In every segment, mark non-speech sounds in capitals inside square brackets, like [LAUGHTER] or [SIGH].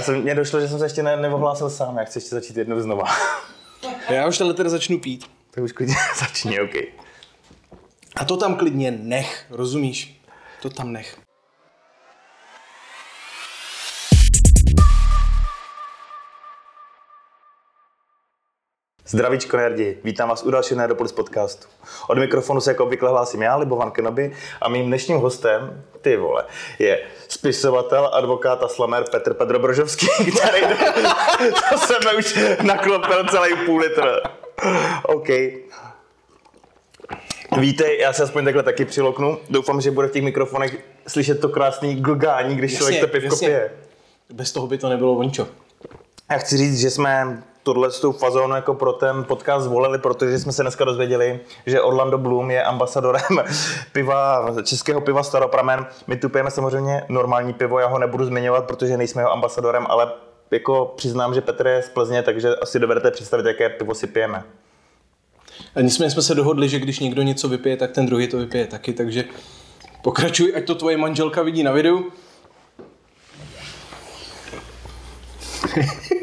Já jsem, mě došlo, že jsem se ještě ne, neohlásil sám, já chci ještě začít jednou znova. [LAUGHS] Já už tenhle teda začnu pít. tak už klidně [LAUGHS] začni, OK. A to tam klidně nech, rozumíš? To tam nech. Zdravíčko nerdi, vítám vás u dalšího Nerdopolis podcastu. Od mikrofonu se jako obvykle hlásím já, Libovan Kenobi, a mým dnešním hostem, ty vole, je spisovatel, advokát a slamer Petr Pedrobrožovský, [LAUGHS] který to jsem už naklopil celý půl litr. OK. Vítej, já se aspoň takhle taky přiloknu. Doufám, že bude v těch mikrofonech slyšet to krásný glgání, když člověk to pivko pije. Bez toho by to nebylo vončo. Já chci říct, že jsme tuhle tu fazonu jako pro ten podcast zvolili, protože jsme se dneska dozvěděli, že Orlando Bloom je ambasadorem [LAUGHS] piva, českého piva Staropramen. My tu pijeme samozřejmě normální pivo, já ho nebudu zmiňovat, protože nejsme jeho ambasadorem, ale jako přiznám, že Petr je z Plzně, takže asi dovedete představit, jaké pivo si pijeme. A nicméně jsme se dohodli, že když někdo něco vypije, tak ten druhý to vypije taky, takže pokračuj, ať to tvoje manželka vidí na videu. [LAUGHS]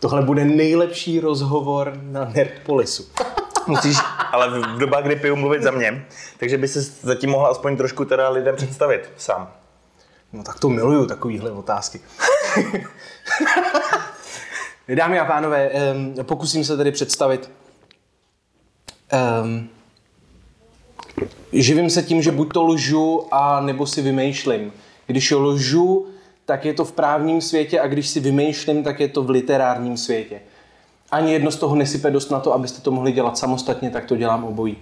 Tohle bude nejlepší rozhovor na Nerdpolisu. Musíš, ale v dobách, kdy piju, mluvit za mě, takže by se zatím mohla aspoň trošku teda lidem představit sám. No tak to miluju, takovýhle otázky. Dámy a pánové, pokusím se tedy představit. Um, živím se tím, že buď to lžu, a nebo si vymýšlím. Když lžu, tak je to v právním světě a když si vymýšlím, tak je to v literárním světě. Ani jedno z toho nesype dost na to, abyste to mohli dělat samostatně, tak to dělám obojí.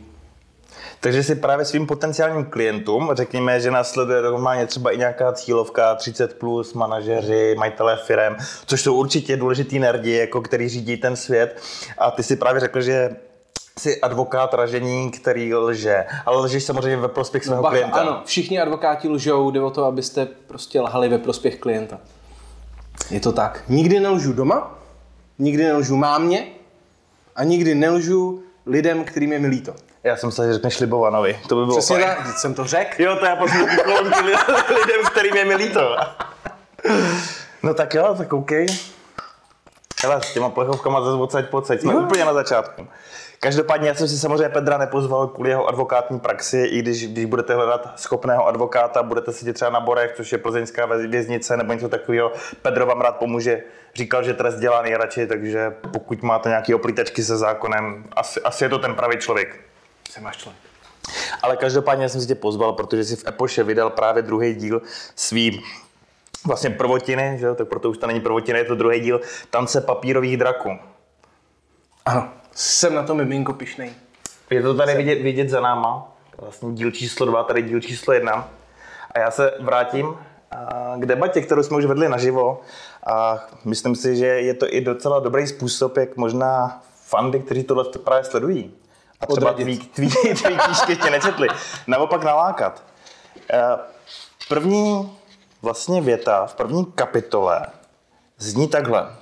Takže si právě svým potenciálním klientům, řekněme, že následuje normálně třeba i nějaká cílovka 30+, plus, manažeři, majitelé firem, což jsou určitě důležitý nerdi, jako který řídí ten svět. A ty si právě řekl, že jsi advokát ražení, který lže, ale lžeš samozřejmě ve prospěch svého no, klienta. Ano, všichni advokáti lžou, jde o to, abyste prostě lhali ve prospěch klienta. Je to tak. Nikdy nelžu doma, nikdy nelžu mámě a nikdy nelžu lidem, kterým je mi líto. Já jsem se, že řekneš Libovanovi. To by bylo Přesně fajn. tak, jsem to řekl. Jo, to já poslouchám [LAUGHS] lidem, kterým je mi líto. No tak jo, tak OK. Hele, s těma plechovkama zase odsaď pocať, jsme jo. úplně na začátku. Každopádně já jsem si samozřejmě Pedra nepozval kvůli jeho advokátní praxi, i když, když budete hledat schopného advokáta, budete sedět třeba na Borech, což je plzeňská věznice nebo něco takového, Pedro vám rád pomůže. Říkal, že trest dělá nejradši, takže pokud máte nějaké oplítačky se zákonem, asi, asi je to ten pravý člověk. Jsi máš člověk. Ale každopádně jsem si tě pozval, protože si v Epoše vydal právě druhý díl svý vlastně prvotiny, že? tak proto už to není prvotiny, je to druhý díl Tance papírových draků. Ano. Jsem na to miminko pišnej. Je to tady vidět, vidět za náma. Vlastně díl číslo dva, tady díl číslo jedna. A já se vrátím k debatě, kterou jsme už vedli naživo. A myslím si, že je to i docela dobrý způsob, jak možná fandy, kteří tohle právě sledují, a třeba tvý, tvý, tvý knížky ještě nečetli, naopak nalákat. První vlastně věta v první kapitole zní takhle.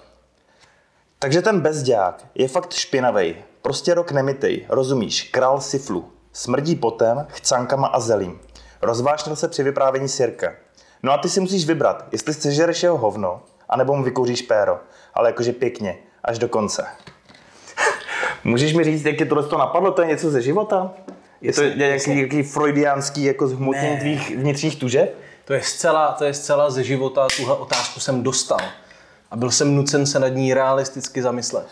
Takže ten bezďák je fakt špinavej. Prostě rok nemitej, rozumíš, král siflu. Smrdí potem, chcankama a zelím. Rozvášnil se při vyprávění sirka. No a ty si musíš vybrat, jestli sežereš jeho hovno, anebo mu vykouříš péro. Ale jakože pěkně, až do konce. [LAUGHS] Můžeš mi říct, jak je tohle to napadlo? To je něco ze života? Je to nějaký, nějaký freudiánský jako zhmotnění tvých vnitřních tužeb? To je zcela, to je zcela ze života, tuhle otázku jsem dostal a byl jsem nucen se nad ní realisticky zamyslet.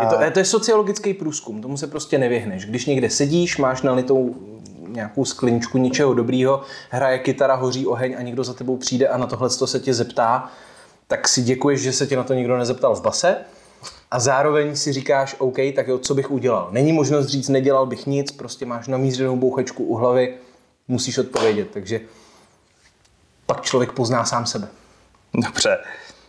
Je to, to je sociologický průzkum, tomu se prostě nevyhneš. Když někde sedíš, máš nalitou nějakou skleničku něčeho dobrýho, hraje kytara, hoří oheň a někdo za tebou přijde a na tohle se tě zeptá, tak si děkuješ, že se tě na to nikdo nezeptal v base a zároveň si říkáš, OK, tak jo, co bych udělal. Není možnost říct, nedělal bych nic, prostě máš namířenou bouchačku u hlavy, musíš odpovědět, takže pak člověk pozná sám sebe. Dobře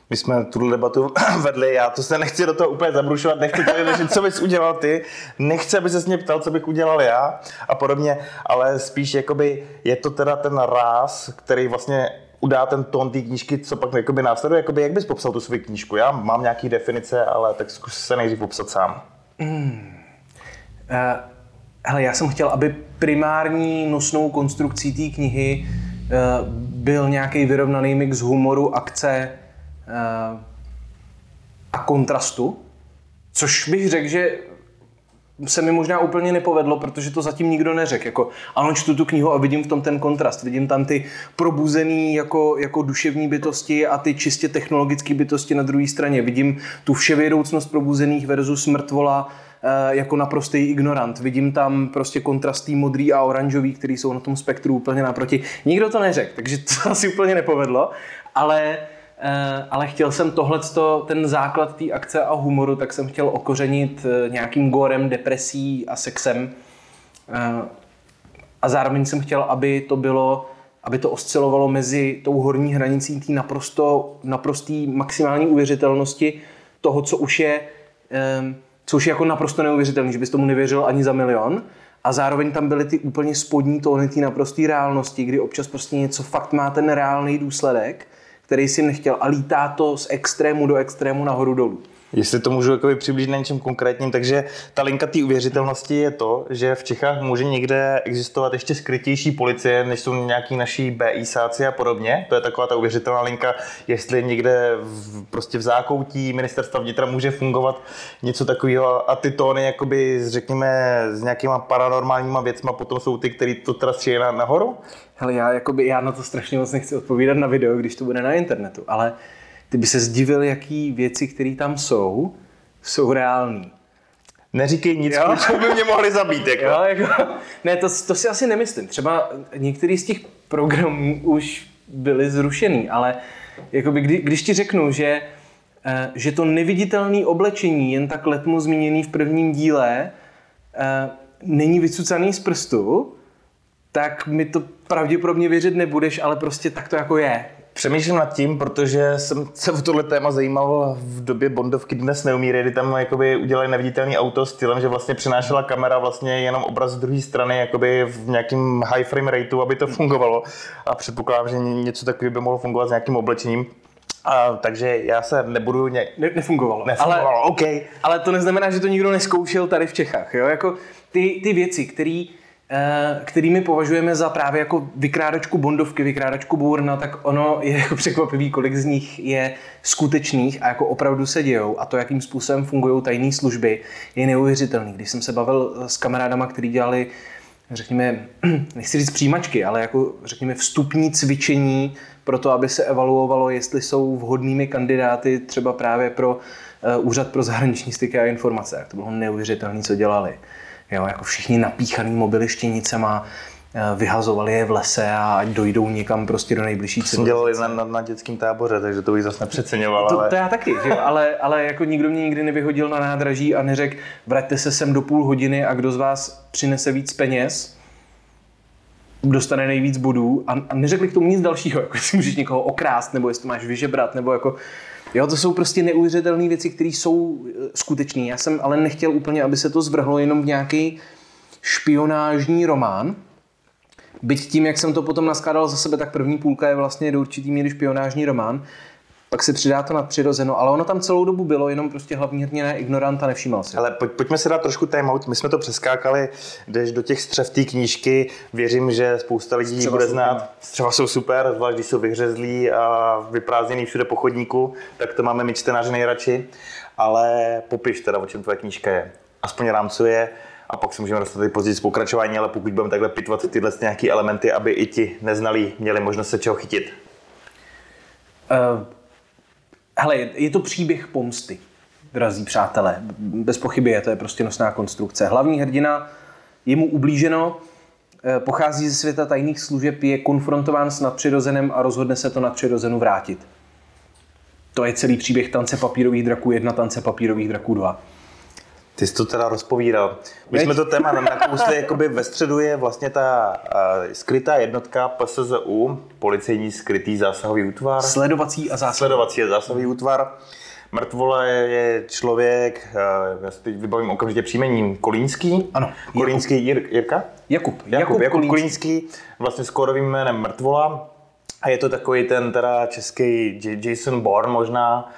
my jsme tu debatu [CLEARS THROAT] vedli, já to se nechci do toho úplně zabrušovat, nechci tady řešit, co bys udělal ty, nechci, aby se mě ptal, co bych udělal já a podobně, ale spíš jakoby je to teda ten ráz, který vlastně udá ten tón té knížky, co pak jakoby následuje, jakoby jak bys popsal tu svou knížku? Já mám nějaký definice, ale tak zkus se nejdřív popsat sám. Mm. Uh, hele, já jsem chtěl, aby primární nosnou konstrukcí té knihy uh, byl nějaký vyrovnaný mix humoru, akce, a kontrastu, což bych řekl, že se mi možná úplně nepovedlo, protože to zatím nikdo neřekl. Jako, ano, čtu tu knihu a vidím v tom ten kontrast. Vidím tam ty probuzený jako, jako duševní bytosti a ty čistě technologické bytosti na druhé straně. Vidím tu vševědoucnost probuzených versus mrtvola eh, jako naprostý ignorant. Vidím tam prostě kontrasty modrý a oranžový, který jsou na tom spektru úplně naproti. Nikdo to neřekl, takže to [LAUGHS] asi úplně nepovedlo, ale Eh, ale chtěl jsem tohle, ten základ té akce a humoru, tak jsem chtěl okořenit eh, nějakým gorem, depresí a sexem. Eh, a zároveň jsem chtěl, aby to bylo, aby to oscilovalo mezi tou horní hranicí té naprosto, naprostý maximální uvěřitelnosti toho, co už je, co už je jako naprosto neuvěřitelný, že bys tomu nevěřil ani za milion. A zároveň tam byly ty úplně spodní tóny té naprosté reálnosti, kdy občas prostě něco fakt má ten reálný důsledek který si nechtěl a lítá to z extrému do extrému nahoru dolů. Jestli to můžu jakoby přiblížit na něčem konkrétním, takže ta linka té uvěřitelnosti je to, že v Čechách může někde existovat ještě skrytější policie, než jsou nějaký naší BIsáci a podobně. To je taková ta uvěřitelná linka, jestli někde v, prostě v zákoutí ministerstva vnitra může fungovat něco takového a ty tóny, jakoby, řekněme, s nějakýma paranormálníma věcma potom jsou ty, které to teda na, nahoru? Hele, já, jakoby, já na to strašně moc nechci odpovídat na video, když to bude na internetu, ale ty by se zdivil, jaký věci, které tam jsou, jsou reální. Neříkej nic, co by mě mohli zabít. Jako. Jo, jako, ne, to, to si asi nemyslím. Třeba některý z těch programů už byly zrušený, ale jakoby, kdy, když ti řeknu, že, eh, že to neviditelné oblečení, jen tak letmo zmíněný v prvním díle, eh, není vycucaný z prstu, tak mi to pravděpodobně věřit nebudeš, ale prostě tak to jako je. Přemýšlím nad tím, protože jsem se o tohle téma zajímal v době Bondovky Dnes neumíry, kdy tam jakoby udělali neviditelný auto s stylem, že vlastně přinášela kamera vlastně jenom obraz z druhé strany jakoby v nějakým high frame rateu, aby to fungovalo. A předpokládám, že něco takového by mohlo fungovat s nějakým oblečením. A, takže já se nebudu... Ně... Ne, nefungovalo. Nefungovalo, ale, OK. Ale to neznamená, že to nikdo neskoušel tady v Čechách. Jo? Jako ty, ty věci, které Eh, kterými považujeme za právě jako vykrádačku Bondovky, vykrádačku Burna, tak ono je jako překvapivý, kolik z nich je skutečných a jako opravdu se dějou a to, jakým způsobem fungují tajné služby, je neuvěřitelný. Když jsem se bavil s kamarádama, kteří dělali řekněme, [CLEARS THROAT] nechci říct přijímačky, ale jako řekněme vstupní cvičení pro to, aby se evaluovalo, jestli jsou vhodnými kandidáty třeba právě pro uh, Úřad pro zahraniční styky a informace. To bylo neuvěřitelné, co dělali. Jo, jako všichni napíchaný mobily štěnicema, eh, vyhazovali je v lese a dojdou někam prostě do nejbližší civilizace. dělali na, na, na, dětském táboře, takže to bych zase nepřeceňoval. To, ale... to já taky, že jo? Ale, ale jako nikdo mě nikdy nevyhodil na nádraží a neřekl, vraťte se sem do půl hodiny a kdo z vás přinese víc peněz, dostane nejvíc bodů a, a neřekli k tomu nic dalšího, jako jestli můžeš někoho okrást, nebo jestli máš vyžebrat, nebo jako Jo, to jsou prostě neuvěřitelné věci, které jsou eh, skutečné. Já jsem ale nechtěl úplně, aby se to zvrhlo jenom v nějaký špionážní román. Byť tím, jak jsem to potom naskládal za sebe, tak první půlka je vlastně do určitý míry špionážní román. Pak se přidá to nadpřirozeno, ale ono tam celou dobu bylo, jenom prostě hlavní hrdina ignorant a nevšímal si. Ale pojď, pojďme si dát trošku timeout. My jsme to přeskákali, jdeš do těch střev té knížky. Věřím, že spousta lidí Střeva bude znát. Střeva jsou super, zvlášť když jsou vyhřezlí a vyprázdněný všude po chodníku, tak to máme my čtenáři nejradši. Ale popiš teda, o čem tvoje knížka je. Aspoň rámcuje a pak se můžeme dostat tady později z pokračování, ale pokud budeme takhle pitvat tyhle nějaké elementy, aby i ti neznalí měli možnost se čeho chytit. Uh Hele, je to příběh pomsty, drazí přátelé. Bez pochyby je to je prostě nosná konstrukce. Hlavní hrdina, je mu ublíženo, eh, pochází ze světa tajných služeb, je konfrontován s nadpřirozeným a rozhodne se to nadpřirozenu vrátit. To je celý příběh tance papírových draků 1, tance papírových draků 2. Ty jsi to teda rozpovídal. My jsme to téma nakousli, [LAUGHS] jakoby ve středu je vlastně ta uh, skrytá jednotka PSZU, policejní skrytý zásahový útvar. Sledovací a zásahový. Sledovací a zásahový útvar. Mrtvole je člověk, uh, já si teď vybavím okamžitě příjmením, Kolínský. Ano. Kolínský Jir, Jirka? Jakub. Jakub, Jakub, Jakub Kolínský. Kolínský, vlastně s kódovým jménem Mrtvola. A je to takový ten teda český Jason Bourne možná,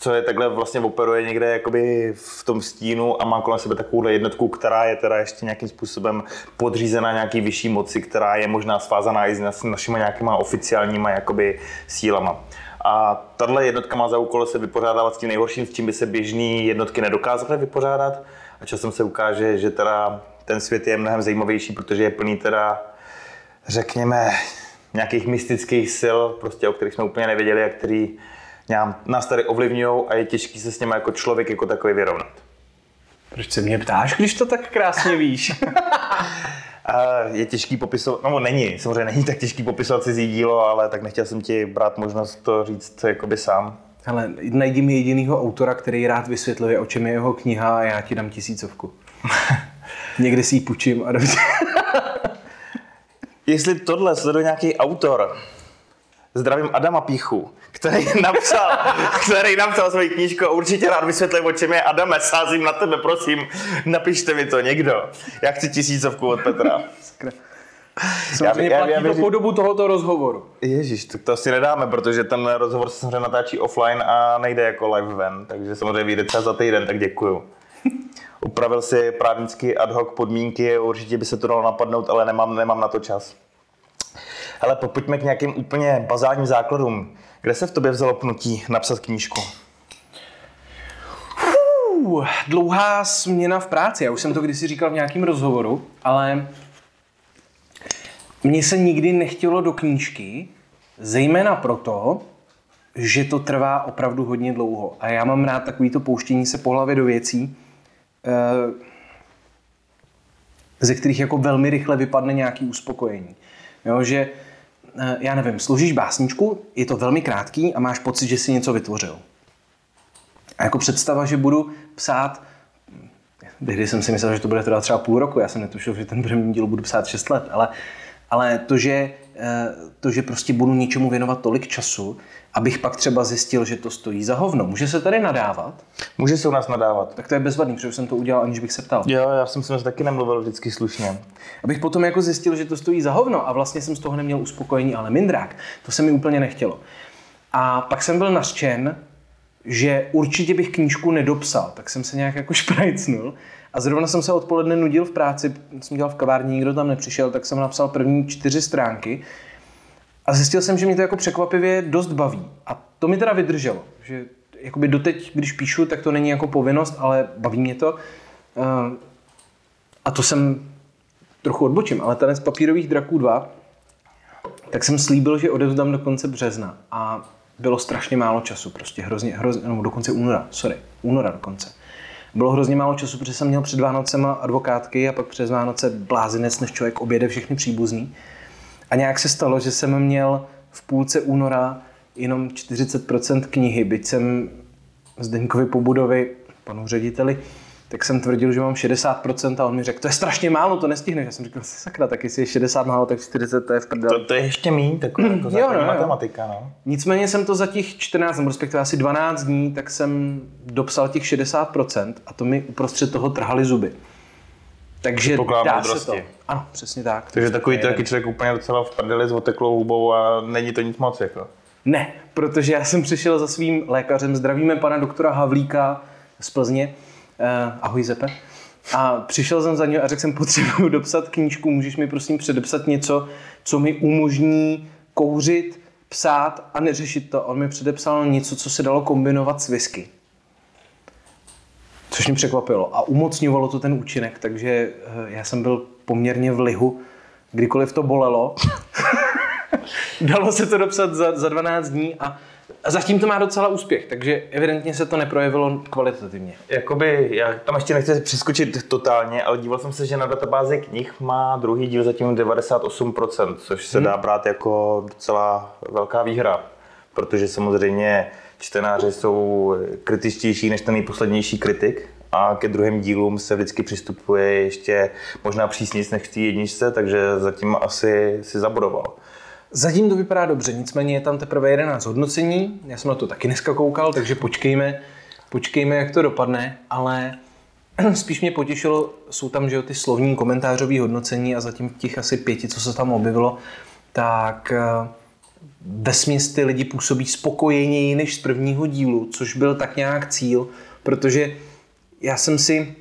co je takhle vlastně operuje někde jakoby v tom stínu a má kolem sebe takovou jednotku, která je teda ještě nějakým způsobem podřízená nějaký vyšší moci, která je možná svázaná i s našimi nějakýma oficiálníma jakoby sílama. A tahle jednotka má za úkol se vypořádávat s tím nejhorším, s čím by se běžné jednotky nedokázaly vypořádat. A časem se ukáže, že teda ten svět je mnohem zajímavější, protože je plný teda, řekněme, nějakých mystických sil, prostě, o kterých jsme úplně nevěděli a který nás tady ovlivňují a je těžký se s nimi jako člověk jako takový vyrovnat. Proč se mě ptáš, když to tak krásně víš? [LAUGHS] je těžký popisovat, no není, samozřejmě není tak těžký popisovat cizí dílo, ale tak nechtěl jsem ti brát možnost to říct jakoby sám. Ale najdi mi jedinýho autora, který rád vysvětluje, o čem je jeho kniha a já ti dám tisícovku. [LAUGHS] Někdy si ji půjčím a dobře. Jestli tohle sleduje nějaký autor, zdravím Adama Píchu, který napsal, který napsal svoji knížku a určitě rád vysvětlím, o čem je Adame, sázím na tebe, prosím, napište mi to někdo. Já chci tisícovku od Petra. Samozřejmě já, platí já, já, to po dobu tohoto rozhovoru. Ježíš, tak to asi nedáme, protože ten rozhovor se samozřejmě natáčí offline a nejde jako live ven, takže samozřejmě vyjde třeba za týden, tak děkuju. Upravil si právnicky ad hoc podmínky, určitě by se to dalo napadnout, ale nemám, nemám na to čas. Ale pojďme k nějakým úplně bazálním základům. Kde se v tobě vzalo pnutí napsat knížku? Uh, dlouhá směna v práci. Já už jsem to kdysi říkal v nějakém rozhovoru, ale mně se nikdy nechtělo do knížky, zejména proto, že to trvá opravdu hodně dlouho. A já mám rád takovýto pouštění se po hlavě do věcí, eh, ze kterých jako velmi rychle vypadne nějaký uspokojení. Jo, že já nevím, složíš básničku, je to velmi krátký a máš pocit, že jsi něco vytvořil. A jako představa, že budu psát, tehdy jsem si myslel, že to bude teda třeba půl roku, já jsem netušil, že ten první díl budu psát 6 let, ale, ale to, že, eh, to, že prostě budu něčemu věnovat tolik času, abych pak třeba zjistil, že to stojí za hovno. Může se tady nadávat? Může se u nás nadávat. Tak to je bezvadný, protože jsem to udělal, aniž bych se ptal. Jo, já jsem si taky nemluvil vždycky slušně. Abych potom jako zjistil, že to stojí za hovno a vlastně jsem z toho neměl uspokojení, ale mindrák. To se mi úplně nechtělo. A pak jsem byl nařčen, že určitě bych knížku nedopsal, tak jsem se nějak jako [LAUGHS] šprajcnul. A zrovna jsem se odpoledne nudil v práci, jsem dělal v kavárně, nikdo tam nepřišel, tak jsem napsal první čtyři stránky a zjistil jsem, že mě to jako překvapivě dost baví. A to mi teda vydrželo, že jakoby doteď, když píšu, tak to není jako povinnost, ale baví mě to. Eh, a to jsem trochu odbočím, ale z papírových draků 2, tak jsem slíbil, že odevzdám do konce března. A bylo strašně málo času, prostě hrozně, hrozně no, do konce února, sorry, února dokonce. Bylo hrozně málo času, protože jsem měl před Vánocema advokátky a pak přes Vánoce blázinec, než člověk objede všechny příbuzný. A nějak se stalo, že jsem měl v půlce února jenom 40% knihy, byť jsem Zdeňkovi Pobudovi, panu řediteli, tak jsem tvrdil, že mám 60% a on mi řekl, to je strašně málo, to nestihneš. Já jsem říkal, sakra, tak jestli je 60 málo, tak 40 to je v prdeli. To, to je ještě méně, taková [CLEARS THROAT] jako jo, no, matematika. No. Nicméně jsem to za těch 14, nebo respektive asi 12 dní, tak jsem dopsal těch 60% a to mi uprostřed toho trhali zuby. Takže dá se to. Ano, přesně tak. Takže takový taky člověk úplně docela v prdeli s oteklou hubou a není to nic moc. Jako. Ne, protože já jsem přišel za svým lékařem, zdravíme pana doktora Havlíka z Plzně, uh, ahoj Zepe, a přišel jsem za něj a řekl jsem, potřebuju dopsat knížku, můžeš mi prosím předepsat něco, co mi umožní kouřit, psát a neřešit to. On mi předepsal něco, co se dalo kombinovat s whisky což mě překvapilo. A umocňovalo to ten účinek, takže eh, já jsem byl poměrně v lihu, kdykoliv to bolelo. [LAUGHS] Dalo se to dopsat za, za 12 dní a a zatím to má docela úspěch, takže evidentně se to neprojevilo kvalitativně. Jakoby, já tam ještě nechci přeskočit totálně, ale díval jsem se, že na databázi knih má druhý díl zatím 98%, což se hmm. dá brát jako docela velká výhra, protože samozřejmě čtenáři jsou kritičtější než ten nejposlednější kritik a ke druhým dílům se vždycky přistupuje ještě možná přísnější než k té jedničce, takže zatím asi si zabudoval. Zatím to vypadá dobře, nicméně je tam teprve 11 hodnocení, já jsem na to taky dneska koukal, takže počkejme, počkejme, jak to dopadne, ale [CLEARS THROAT] spíš mě potěšilo, jsou tam že jo, ty slovní komentářové hodnocení a zatím těch asi pěti, co se tam objevilo, tak eh, ve ty lidi působí spokojeněji než z prvního dílu, což byl tak nějak cíl, protože já jsem si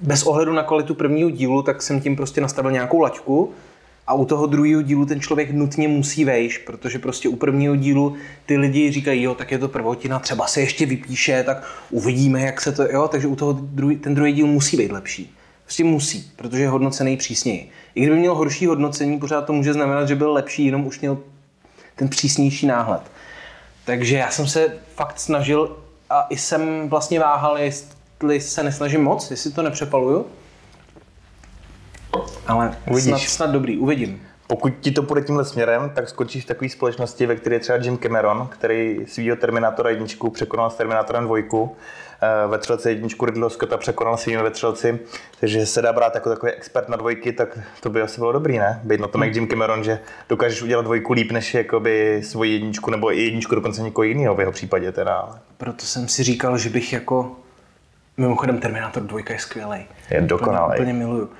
bez ohledu na kvalitu prvního dílu, tak jsem tím prostě nastavil nějakou laťku a u toho druhého dílu ten člověk nutně musí vejš, protože prostě u prvního dílu ty lidi říkají, jo, tak je to prvotina, třeba se ještě vypíše, tak uvidíme, jak se to, jo, takže u toho druhý, ten druhý díl musí být lepší. Prostě musí, protože je hodnocený přísněji. I kdyby měl horší hodnocení, pořád to může znamenat, že byl lepší, jenom už měl ten přísnější náhled. Takže já jsem se fakt snažil a i jsem vlastně váhal, jestli se nesnažím moc, jestli to nepřepaluju. Ale Uvidíš. snad, snad dobrý, uvidím. Pokud ti to půjde tímhle směrem, tak skončíš v takové společnosti, ve které je třeba Jim Cameron, který svýho Terminátora jedničku překonal s Terminátorem dvojku, ve třelce jedničku Ridley Scotta překonal svými ve třelci, takže se dá brát jako takový expert na dvojky, tak to by asi bylo dobrý, ne? Být na tom jak Jim Cameron, že dokážeš udělat dvojku líp než jakoby svoji jedničku, nebo i jedničku dokonce někoho jiného v jeho případě teda. ale Proto jsem si říkal, že bych jako... Mimochodem Terminator 2 je skvělý. Je dokonalej. Úplně, úplně miluju.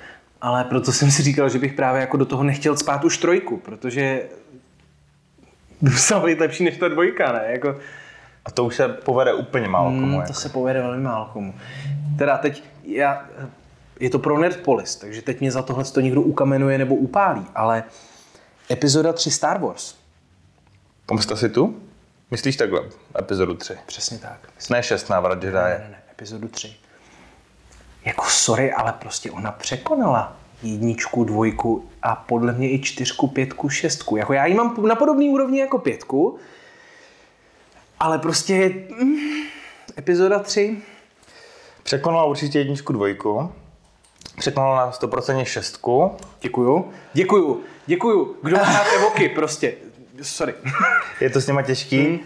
Ale proto jsem si říkal, že bych právě jako do toho nechtěl spát už trojku, protože by musela být lepší než ta dvojka, ne? Jako, A to už se povede úplně málo komu. mm, jako. to se povede velmi málo komu. Teda teď, já, je to pro Nerdpolis, takže teď mě za tohle to někdo ukamenuje nebo upálí, ale epizoda 3 Star Wars, Pomsta si tu? Myslíš takhle? Epizodu 3. přesně tak. Ne 6 návrat Jedi. Ne, ne, ne, epizodu 3. Jako sorry, ale prostě ona překonala jedničku, dvojku a podle mě i čtyřku, pětku, šestku. Jako já ji mám na podobný úrovni jako pětku, ale prostě mm, epizoda 3, Překonala určitě jedničku, dvojku. Překonala na 100% šestku. děkuju, děkuju, děkuju. Kdo má rád [LAUGHS] evoky, prostě, sorry. Je to s nima těžký. Hmm.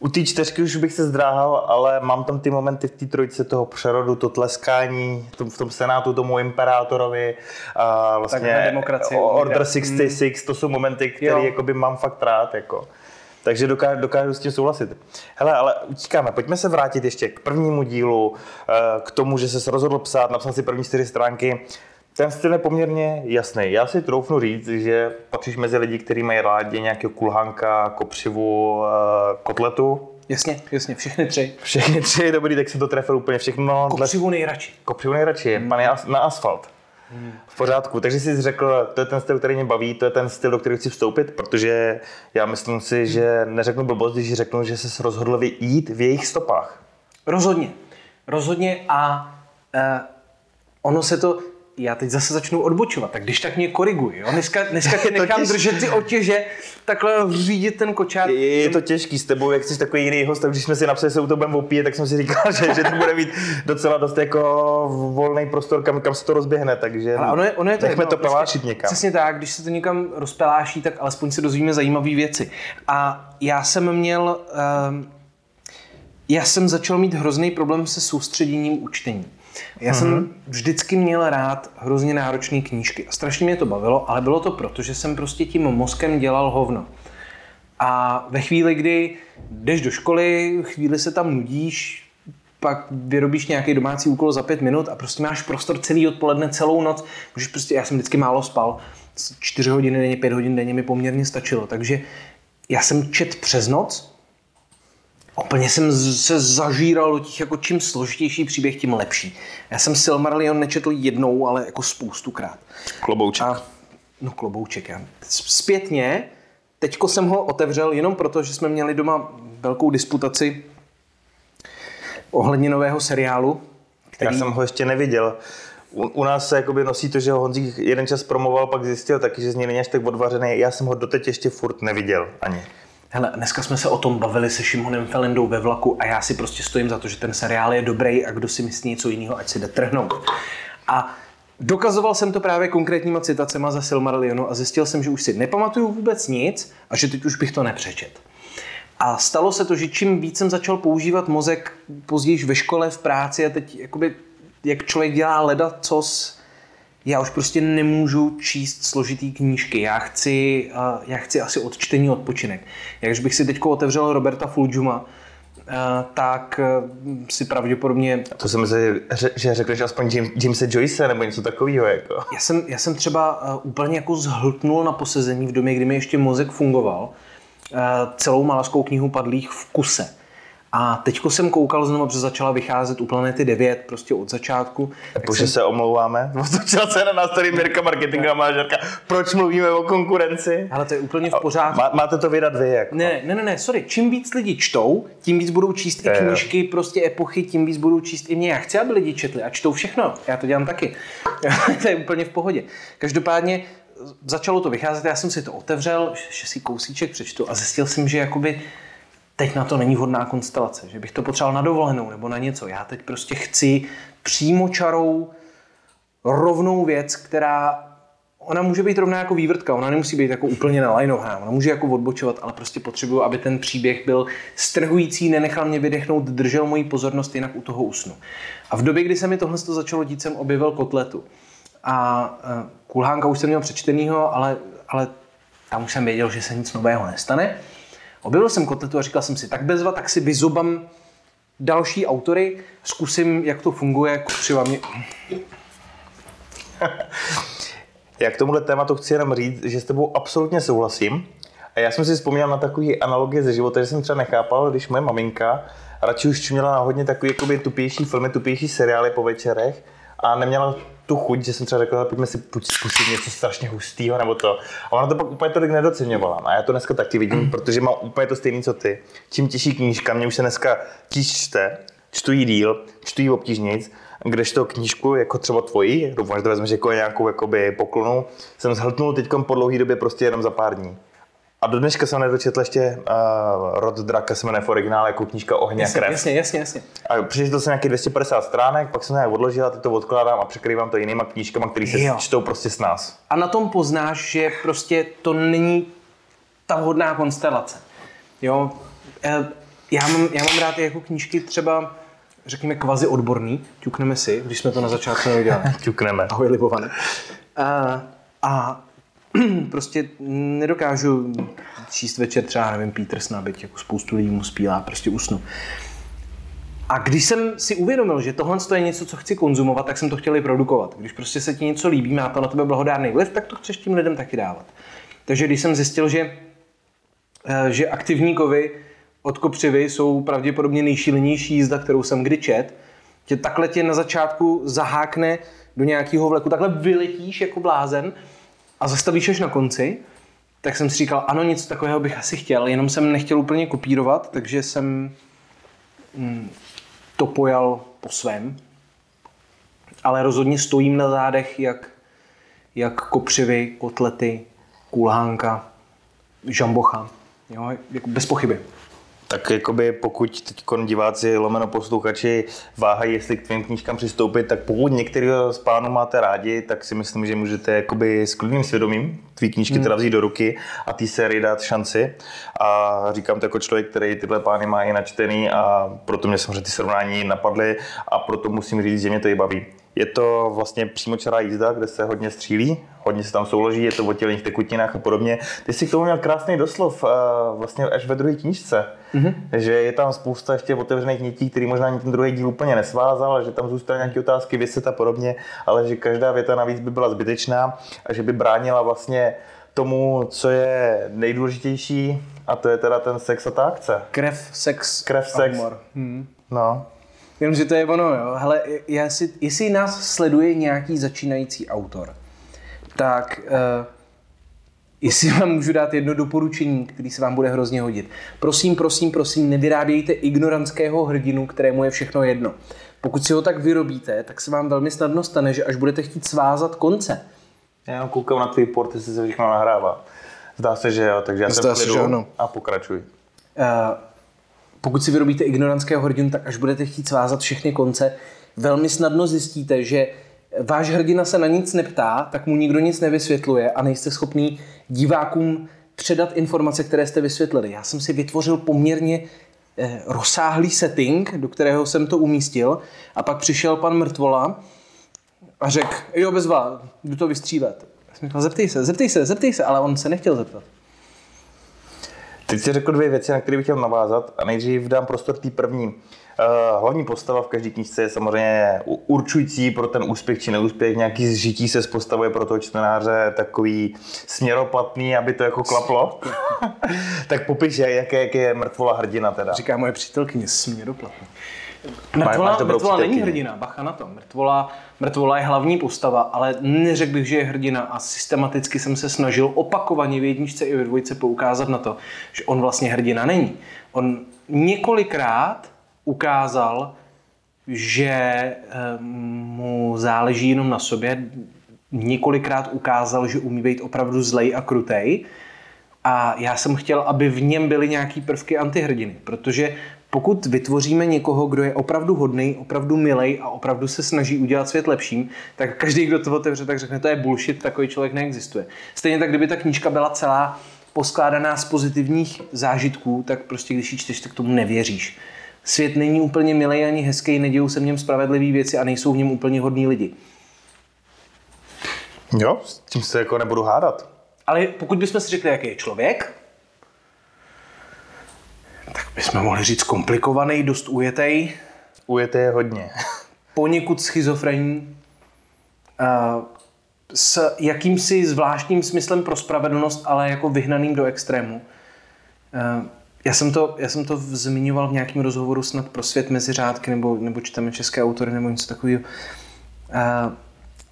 U té čtyřky už bych se zdráhal, ale mám tam ty momenty v té trojice toho přerodu, to tleskání tom- v tom senátu tomu imperátorovi a vlastně. Order 66, to jsou momenty, které jakoby mám fakt rád. Jako. Takže dokážu, dokážu s tím souhlasit. Hele, ale utíkáme, pojďme se vrátit ještě k prvnímu dílu, eh, k tomu, že se rozhodl psát, napsal si první čtyři stránky. Ten styl je poměrně jasný. Já si troufnu říct, že patříš mezi lidi, kteří mají rádi nějakého kulhanka, kopřivu, eh, kotletu. Jasně, jasně, všechny tři. Všechny tři dobrý, tak se to trefil úplně všechno. Kopřivu nejradši. Kopřivu nejradši, hmm. pan je as- na asfalt. V pořádku, takže jsi řekl, to je ten styl, který mě baví, to je ten styl, do kterého chci vstoupit, protože já myslím si, že neřeknu blbost, když řeknu, že jsi rozhodl jít v jejich stopách. Rozhodně. Rozhodně a uh, ono se to, já teď zase začnu odbočovat, tak když tak mě koriguj, jo? Dneska, dneska tě [LAUGHS] nechám těž- držet ty otěže, takhle řídit ten kočár. Je, je to těžký s tebou, jak jsi takový jiný host, tak když jsme si napsali, že se u toho budeme opíjet, tak jsem si říkal, [LAUGHS] že, že to bude mít docela dost jako volný prostor, kam, kam se to rozběhne, takže Ale ono je, ono je to nechme jedno, to pelášit někam. Přesně tak, když se to někam rozpeláší, tak alespoň se dozvíme zajímavé věci. A já jsem měl, um, já jsem začal mít hrozný problém se soustředěním u čtení. Já Mhm. jsem vždycky měl rád hrozně náročné knížky a strašně mě to bavilo, ale bylo to proto, že jsem prostě tím mozkem dělal hovno. A ve chvíli, kdy jdeš do školy, chvíli se tam nudíš, pak vyrobíš nějaký domácí úkol za pět minut a prostě máš prostor celý odpoledne, celou noc. Můžeš prostě, já jsem vždycky málo spal, čtyři hodiny denně, pět hodin denně mi poměrně stačilo. Takže já jsem čet přes noc, Úplně jsem se zažíral do těch, jako čím složitější příběh, tím lepší. Já jsem Silmarillion nečetl jednou, ale jako spoustukrát. Klobouček. A, no klobouček, já. Zpětně, teďko jsem ho otevřel jenom proto, že jsme měli doma velkou disputaci ohledně nového seriálu, který... Já jsem ho ještě neviděl. U, u nás se jakoby nosí to, že ho Honzík jeden čas promoval, pak zjistil taky, že z něj není až tak odvařený. Já jsem ho doteď ještě furt neviděl ani. Hele, dneska jsme se o tom bavili se Šimonem Felendou ve vlaku a já si prostě stojím za to, že ten seriál je dobrý a kdo si myslí něco jiného, ať si jde trhnout. A dokazoval jsem to právě konkrétníma citacema ze Silmarillionu a zjistil jsem, že už si nepamatuju vůbec nic a že teď už bych to nepřečet. A stalo se to, že čím víc jsem začal používat mozek později ve škole, v práci a teď jakoby, jak člověk dělá leda cos, já už prostě nemůžu číst složitý knížky. Já chci, uh, já chci asi odčtení odpočinek. Jak bych si teď otevřel Roberta Fulgjuma, uh, tak uh, si pravděpodobně... To jsem myslel, že- řekneš aspoň Jim, Jamese Joyce nebo něco takového. Jako. Já jsem, já jsem třeba úplně jako zhltnul na posezení v domě, kdy mi ještě mozek fungoval. Celou malaskou knihu Padlých v kuse. A teďko jsem koukal znovu, protože začala vycházet u Planety 9 prostě od začátku. Protože jsem... se omlouváme. [LAUGHS] Otočila se na nás tady Mirka, marketingová manažerka. Proč mluvíme o konkurenci? Ale to je úplně v pořádku. Má, máte to vydat vy, jako. Ne, ne, ne, ne, sorry. Čím víc lidi čtou, tím víc budou číst i knížky, prostě epochy, tím víc budou číst i mě. Já chci, aby lidi četli a čtou všechno. Já to dělám taky. [LAUGHS] to je úplně v pohodě. Každopádně začalo to vycházet, já jsem si to otevřel, si kousíček přečtu a zjistil jsem, že jakoby teď na to není vhodná konstelace, že bych to potřeboval na dovolenou nebo na něco. Já teď prostě chci přímo čarou rovnou věc, která ona může být rovná jako vývrtka, ona nemusí být jako úplně nalajnovaná, ona může jako odbočovat, ale prostě potřebuju, aby ten příběh byl strhující, nenechal mě vydechnout, držel moji pozornost, jinak u toho usnu. A v době, kdy se mi tohle začalo dít, jsem objevil kotletu. A e, kulhánka už jsem měl přečtenýho, ale, ale tam už jsem věděl, že se nic nového nestane. Objevil jsem kotletu a říkal jsem si, tak bezva, tak si vyzobám další autory, zkusím, jak to funguje, třeba mě... [LAUGHS] Já k tomuhle tématu chci jenom říct, že s tebou absolutně souhlasím. A já jsem si vzpomněl na takový analogie ze života, že jsem třeba nechápal, když moje maminka radši už měla hodně takový jakoby tupější filmy, tupější seriály po večerech a neměla tu chuť, že jsem třeba řekl, pojďme si zkusit něco strašně hustého nebo to. A ona to pak úplně tolik nedoceňovala. A já to dneska taky vidím, mm. protože mám úplně to stejné, co ty. Čím těžší knížka, mě už se dneska tíž čte, čtu jí díl, čtu jí obtížnic, kdežto knížku, jako třeba tvoji, doufám, že to vezmeš jako nějakou jakoby poklonu, jsem zhltnul teď po dlouhé době prostě jenom za pár dní. A do dneška jsem nedočetl ještě uh, Rod Draka se jmenuje v originále jako knížka Ohně jasně, a krev. Jasně, jasně, jasně. A přečetl jsem nějaký 250 stránek, pak jsem to odložil a teď to odkládám a překrývám to jinýma knížkama, které se jo. čtou prostě s nás. A na tom poznáš, že prostě to není ta vhodná konstelace. Jo, eh, já mám, já mám rád jako knížky třeba řekněme, kvazi odborný, ťukneme si, když jsme to na začátku neudělali. [LAUGHS] ťukneme. Ahoj, Libované. A, a [CLEARS THROAT] prostě nedokážu číst večer třeba, nevím, Petersna, byť jako spoustu lidí mu spílá, prostě usnu. A když jsem si uvědomil, že tohle je něco, co chci konzumovat, tak jsem to chtěl i produkovat. Když prostě se ti něco líbí, má to na tebe blahodárný vliv, tak to chceš tím lidem taky dávat. Takže když jsem zjistil, že, eh, že aktivní kovy od kopřivy jsou pravděpodobně nejšílenější jízda, kterou jsem kdy čet, tě takhle tě na začátku zahákne do nějakého vleku, takhle vyletíš jako blázen a zastavíš až na konci, tak jsem si říkal, ano, něco takového bych asi chtěl, jenom jsem nechtěl úplně kopírovat, takže jsem mm, to pojal po svém. Ale rozhodně stojím na zádech jak, jak kopřivy, kotlety, kulhánka, žambocha. Jo, jako bez pochyby. Tak jakoby pokud teď diváci, lomeno posluchači váhají, jestli k tvým knížkám přistoupit, tak pokud některého z pánů máte rádi, tak si myslím, že můžete jakoby s klidným svědomím tvý knížky hmm. teda vzít do ruky a té sérii dát šanci. A říkám to jako člověk, který tyhle pány má i načtený a proto mě samozřejmě ty srovnání napadly a proto musím říct, že mě to i baví. Je to vlastně přímočará jízda, kde se hodně střílí, hodně se tam souloží, je to o tělních tekutinách a podobně. Ty jsi k tomu měl krásný doslov uh, vlastně až ve druhé knížce, mm-hmm. že je tam spousta ještě otevřených nití, který možná ani ten druhý díl úplně nesvázal, že tam zůstaly nějaké otázky, vyset a podobně, ale že každá věta navíc by byla zbytečná a že by bránila vlastně tomu, co je nejdůležitější, a to je teda ten sex a ta akce. Krev, sex Krev, sex. Hmm. No. Jenomže to je ono, jo. Hele, jestli, jestli nás sleduje nějaký začínající autor, tak uh, jestli vám můžu dát jedno doporučení, který se vám bude hrozně hodit. Prosím, prosím, prosím, nevyrábějte ignorantského hrdinu, kterému je všechno jedno. Pokud si ho tak vyrobíte, tak se vám velmi snadno stane, že až budete chtít svázat konce. Já koukám na tvůj port, jestli se všechno nahrává. Zdá se, že jo, takže já Zdá se, že ano. a pokračuj. Uh, pokud si vyrobíte ignorantského hrdinu, tak až budete chtít svázat všechny konce, velmi snadno zjistíte, že váš hrdina se na nic neptá, tak mu nikdo nic nevysvětluje a nejste schopný divákům předat informace, které jste vysvětlili. Já jsem si vytvořil poměrně eh, rozsáhlý setting, do kterého jsem to umístil a pak přišel pan Mrtvola a řekl, jo, bezva, jdu to vystřílet. Já jsem říkal, zeptej se, zeptej se, zeptej se, ale on se nechtěl zeptat. Teď si řekl dvě věci, na které bych chtěl navázat a nejdřív dám prostor té první. Uh, hlavní postava v každé knižce je samozřejmě určující pro ten úspěch či neúspěch. Nějaký zžití se z postavuje pro toho čtenáře takový směroplatný, aby to jako klaplo. [LAUGHS] tak popiš, jaké, jaké je mrtvola hrdina teda. Říká moje přítelkyně, směroplatný. Mrtvola, mrtvola není hrdina, bacha na to. Mrtvola, mrtvola je hlavní postava, ale neřekl bych, že je hrdina a systematicky jsem se snažil opakovaně v jedničce i ve dvojce poukázat na to, že on vlastně hrdina není. On několikrát ukázal, že eh, mu záleží jenom na sobě, několikrát ukázal, že umí být opravdu zlej a krutej. A já jsem chtěl, aby v něm byly nějaký prvky antihrdiny, protože pokud vytvoříme někoho, kdo je opravdu hodný, opravdu milej a opravdu se snaží udělat svět lepším, tak každý, kdo to otevře, tak řekne, to je bullshit, takový člověk neexistuje. Stejně tak, kdyby ta knížka byla celá poskládaná z pozitivních zážitků, tak prostě když ji čteš, tak tomu nevěříš. Svět není úplně milý ani hezký, nedějou se v něm spravedlivé věci a nejsou v něm úplně hodní lidi. Jo, s tím se jako nebudu hádat. Ale pokud bychom si řekli, jaký je člověk, tak bychom mohli říct komplikovaný, dost ujetej. Ujetej je hodně. Poněkud schizofrenní. S jakýmsi zvláštním smyslem pro spravedlnost, ale jako vyhnaným do extrému. Já jsem to, já jsem to zmiňoval v nějakém rozhovoru snad pro svět mezi řádky, nebo, nebo čteme české autory, nebo něco takového,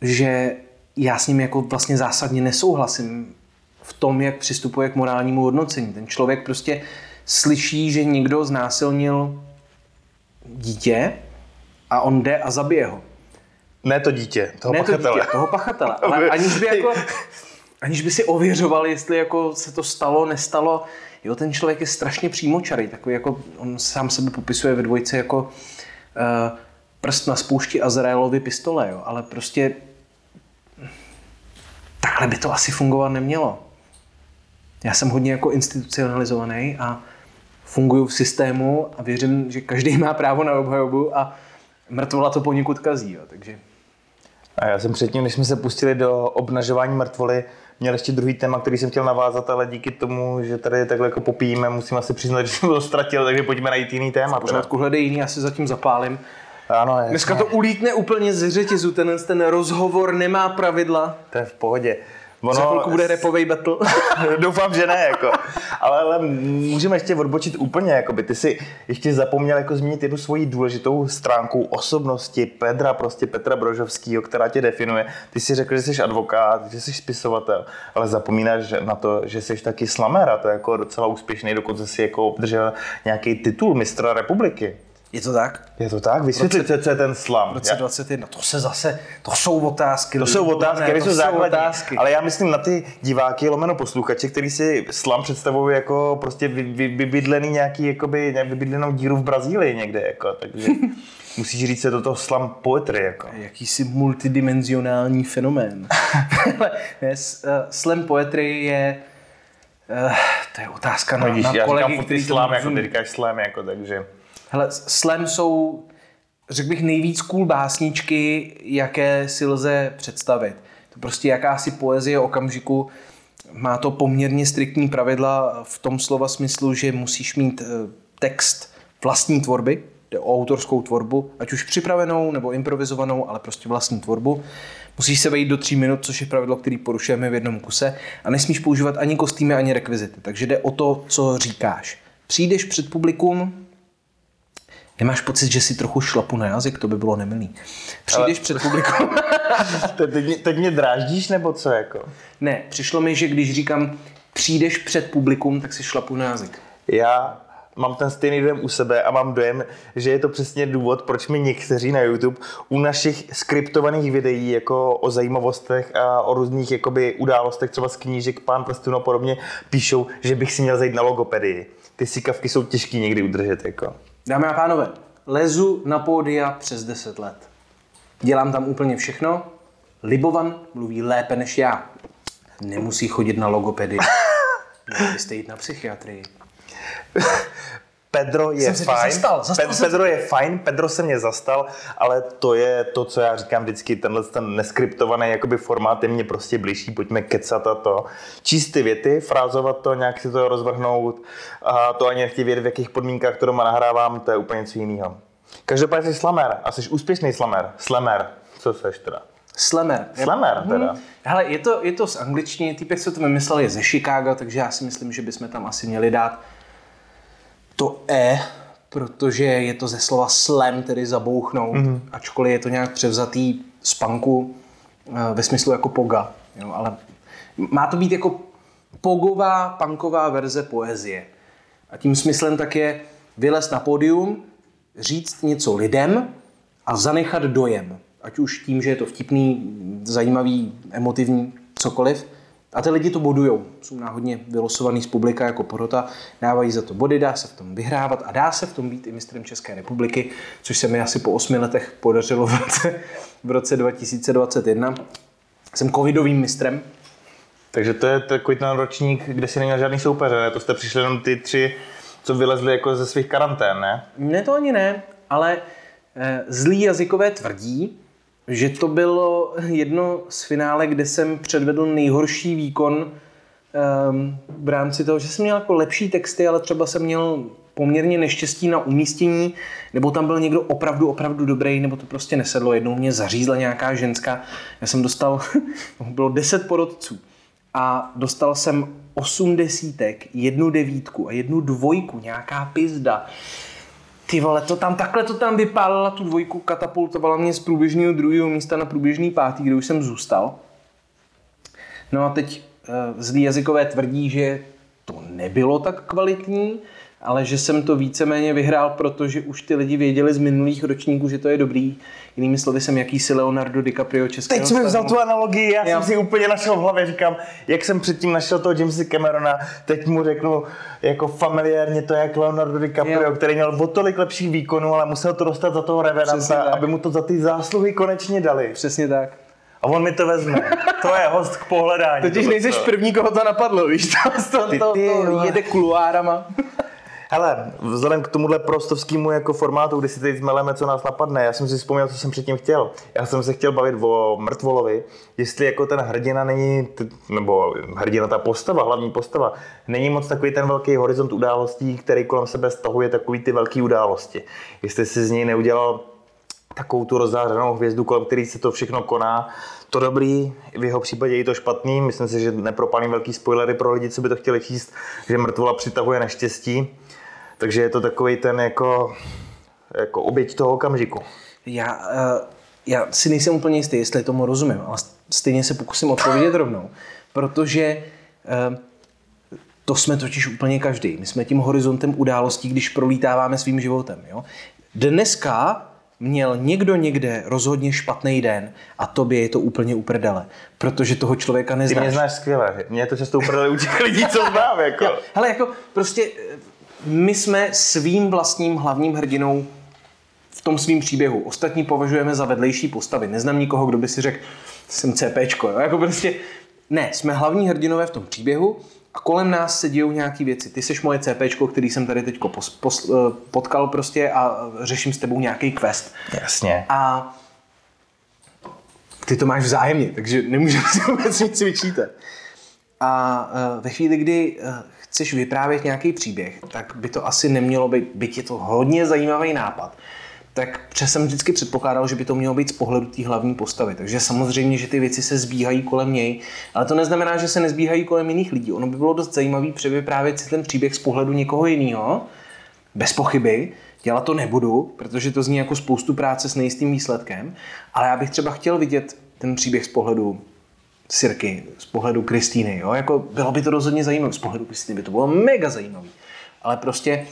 že já s ním jako vlastně zásadně nesouhlasím v tom, jak přistupuje k morálnímu hodnocení. Ten člověk prostě slyší, že někdo znásilnil dítě a on jde a zabije ho. Ne to dítě, toho ne pachatele. To dítě, toho pachatele. Ale [LAUGHS] aniž by, jako, aniž by si ověřoval, jestli jako se to stalo, nestalo. Jo, ten člověk je strašně přímočarý. Takový jako, on sám sebe popisuje ve dvojce jako uh, prst na spoušti Azraelovy pistole, jo. ale prostě takhle by to asi fungovat nemělo. Já jsem hodně jako institucionalizovaný a funguju v systému a věřím, že každý má právo na obhajobu a mrtvola to poněkud kazí. Jo, takže... A já jsem předtím, než jsme se pustili do obnažování mrtvoly, měl ještě druhý téma, který jsem chtěl navázat, ale díky tomu, že tady takhle jako popijíme, musím asi přiznat, [LAUGHS] že jsem to ztratil, takže pojďme najít jiný téma. Pořádku, hledej jiný, já si zatím zapálím. Ano, jasně. Dneska to ulítne úplně z řetězu, ten, ten rozhovor nemá pravidla. To je v pohodě. Ono... Za chvilku bude repový battle. [LAUGHS] Doufám, že ne, jako. ale, ale můžeme ještě odbočit úplně, jako by ty si ještě zapomněl jako zmínit jednu svoji důležitou stránku osobnosti Pedra, prostě Petra Brožovského, která tě definuje. Ty si řekl, že jsi advokát, že jsi spisovatel, ale zapomínáš na to, že jsi taky slamer a to je jako docela úspěšný, dokonce si jako obdržel nějaký titul mistra republiky. Je to tak? Je to tak? Vysvětlete, co je ten slam. V roce 21, to se zase, to jsou otázky. To jsou otázky, ne, to jsou základní. Otázky. Ale já myslím na ty diváky, lomeno posluchače, který si slam představují jako prostě vy, vy, vybydlený nějaký, jakoby, vybydlenou díru v Brazílii někde, jako, takže [LAUGHS] musíš říct se do toho slam poetry, jako. Jakýsi multidimenzionální fenomén. [LAUGHS] ne, uh, slam poetry je Uh, to je otázka na, no, na kolegy, který slam, jako ty říkáš slam, jako, takže... Hele, slam jsou, řekl bych, nejvíc cool básničky, jaké si lze představit. To prostě jakási poezie okamžiku, má to poměrně striktní pravidla v tom slova smyslu, že musíš mít eh, text vlastní tvorby, jde o autorskou tvorbu, ať už připravenou nebo improvizovanou, ale prostě vlastní tvorbu. Musíš se vejít do tří minut, což je pravidlo, který porušujeme v jednom kuse a nesmíš používat ani kostýmy, ani rekvizity. Takže jde o to, co říkáš. Přijdeš před publikum, Nemáš pocit, že si trochu šlapu na jazyk? To by bylo nemilý. Přijdeš Ale... před publikum. [LAUGHS] teď, mě, teď mě dráždíš nebo co? Jako? Ne, přišlo mi, že když říkám přijdeš před publikum, tak si šlapu na jazyk. Já mám ten stejný dojem u sebe a mám dojem, že je to přesně důvod, proč mi někteří na YouTube u našich skriptovaných videí jako o zajímavostech a o různých jakoby, událostech, třeba z knížek Pán prstů a podobně, píšou, že bych si měl zajít na logopedii. Ty sikavky jsou těžký někdy udržet. Jako. Dámy a pánové, lezu na pódia přes 10 let. Dělám tam úplně všechno. Libovan mluví lépe než já. Nemusí chodit na logopedii. [LAUGHS] Měli byste jít na psychiatrii. Pedro je Jsem fajn. zastal, zastal Pe- jsem Pedro je fajn, Pedro se mě zastal, ale to je to, co já říkám vždycky, tenhle ten neskriptovaný jakoby formát je mě prostě blížší, pojďme kecat a to. Číst ty věty, frázovat to, nějak si to rozvrhnout a to ani nechtějí vědět, v jakých podmínkách to doma nahrávám, to je úplně něco jiného. Každopádně jsi slamer a jsi úspěšný slamer. Slamer. Co seš teda? Slammer. Slammer teda. Hmm. Hele, je to, je to z angličtiny, týpek, co to vymyslel, je ze Chicaga, takže já si myslím, že bychom tam asi měli dát to E, protože je to ze slova slam, tedy zabouchnout, mm-hmm. ačkoliv je to nějak převzatý z punku eh, ve smyslu jako poga. Jo, ale má to být jako pogová, punková verze poezie. A tím smyslem tak je vylez na pódium, říct něco lidem a zanechat dojem. Ať už tím, že je to vtipný, zajímavý, emotivní, cokoliv. A ty lidi to bodujou. Jsou náhodně vylosovaný z publika jako porota, dávají za to body, dá se v tom vyhrávat a dá se v tom být i mistrem České republiky, což se mi asi po osmi letech podařilo v roce, v roce 2021. Jsem covidovým mistrem, Takže to je takový ten ročník, kde si neměl žádný soupeře, ne? To jste přišli jenom ty tři, co vylezli jako ze svých karantén, ne? Ne, to ani ne, ale eh, zlí jazykové tvrdí, že to bylo jedno z finále, kde jsem předvedl nejhorší výkon ehm, v rámci toho, že jsem měl jako lepší texty, ale třeba jsem měl poměrně neštěstí na umístění, nebo tam byl někdo opravdu, opravdu dobrý, nebo to prostě nesedlo. Jednou mě zařízla nějaká ženská, já jsem dostal, [LAUGHS] bylo 10 porodců a dostal jsem 8 desítek, jednu devítku a jednu dvojku, nějaká pizda. Ty vole, to tam, takhle to tam vypálila tu dvojku, katapultovala mě z průběžného druhého místa na průběžný pátý, kde už jsem zůstal. No a teď uh, zlý jazykové tvrdí, že to nebylo tak kvalitní, ale že jsem to víceméně vyhrál, protože už ty lidi věděli z minulých ročníků, že to je dobrý. Jinými slovy jsem jakýsi Leonardo DiCaprio českého Teď jsme vzal tu analogii, já, Já- jsem si úplně našel v hlavě, říkám, jak jsem předtím našel toho Jamesa Camerona, teď mu řeknu jako familiárně to je jak Leonardo DiCaprio, Jo. který měl o tolik lepších výkonů, ale musel to dostat za toho tak. aby mu to za ty zásluhy konečně dali. Přesně tak. A on mi to vezme. To je host k pohledání. Totiž nejseš to. první, koho to napadlo, víš, to, to, Ty- to, to vole. jede kuluárama. Hele, vzhledem k tomuhle prostovskému jako formátu, kdy si teď zmeleme, co nás napadne, já jsem si vzpomněl, co jsem předtím chtěl. Já jsem se chtěl bavit o mrtvolovi, jestli jako ten hrdina není, nebo hrdina, ta postava, hlavní postava, není moc takový ten velký horizont událostí, který kolem sebe stahuje takový ty velké události. Jestli si z něj neudělal takovou tu rozzářenou hvězdu, kolem který se to všechno koná. To dobrý, v jeho případě i to špatný. Myslím si, že nepropálím velký spoilery pro lidi, co by to chtěli číst, že mrtvola přitahuje neštěstí. Takže je to takový ten jako, jako oběť toho okamžiku. Já, uh, já si nejsem úplně jistý, jestli tomu rozumím, ale stejně se pokusím odpovědět rovnou. Protože uh, to jsme totiž úplně každý. My jsme tím horizontem událostí, když prolítáváme svým životem. Jo? Dneska měl někdo někde rozhodně špatný den a tobě je to úplně uprdele, protože toho člověka Ty neznáš. mě znáš skvěle. Mě to často uprdeli u těch lidí, co znám. Jako. [LAUGHS] Hele, jako prostě eh, my jsme svým vlastním hlavním hrdinou v tom svým příběhu. Ostatní považujeme za vedlejší postavy. Neznám nikoho, kdo by si řekl, jsem CPčko. Jo? Jako prostě, ne, jsme hlavní hrdinové v tom příběhu a kolem nás se dějou nějaké věci. Ty seš moje CPčko, který jsem tady teď pos, pos, eh, potkal prostě a řeším s tebou nějaký quest. Jasně. A ty to máš vzájemně, takže nemůžeme [LAUGHS] si vůbec nic vyčítat. A eh, ve chvíli, kdy eh, chceš vyprávět nějaký příběh, tak by to asi nemělo být, byť je to hodně zajímavý nápad, tak přes jsem vždycky předpokládal, že by to mělo být z pohledu té hlavní postavy. Takže samozřejmě, že ty věci se zbíhají kolem něj, ale to neznamená, že se nezbíhají kolem jiných lidí. Ono by bylo dost zajímavé převyprávět si ten příběh z pohledu někoho jiného, bez pochyby. Dělat to nebudu, protože to zní jako spoustu práce s nejistým výsledkem, ale já bych třeba chtěl vidět ten příběh z pohledu Sirky, z pohledu Kristýny. Jo? Jako bylo by to rozhodně zajímavé, z pohledu Kristýny by to bylo mega zajímavé. Ale prostě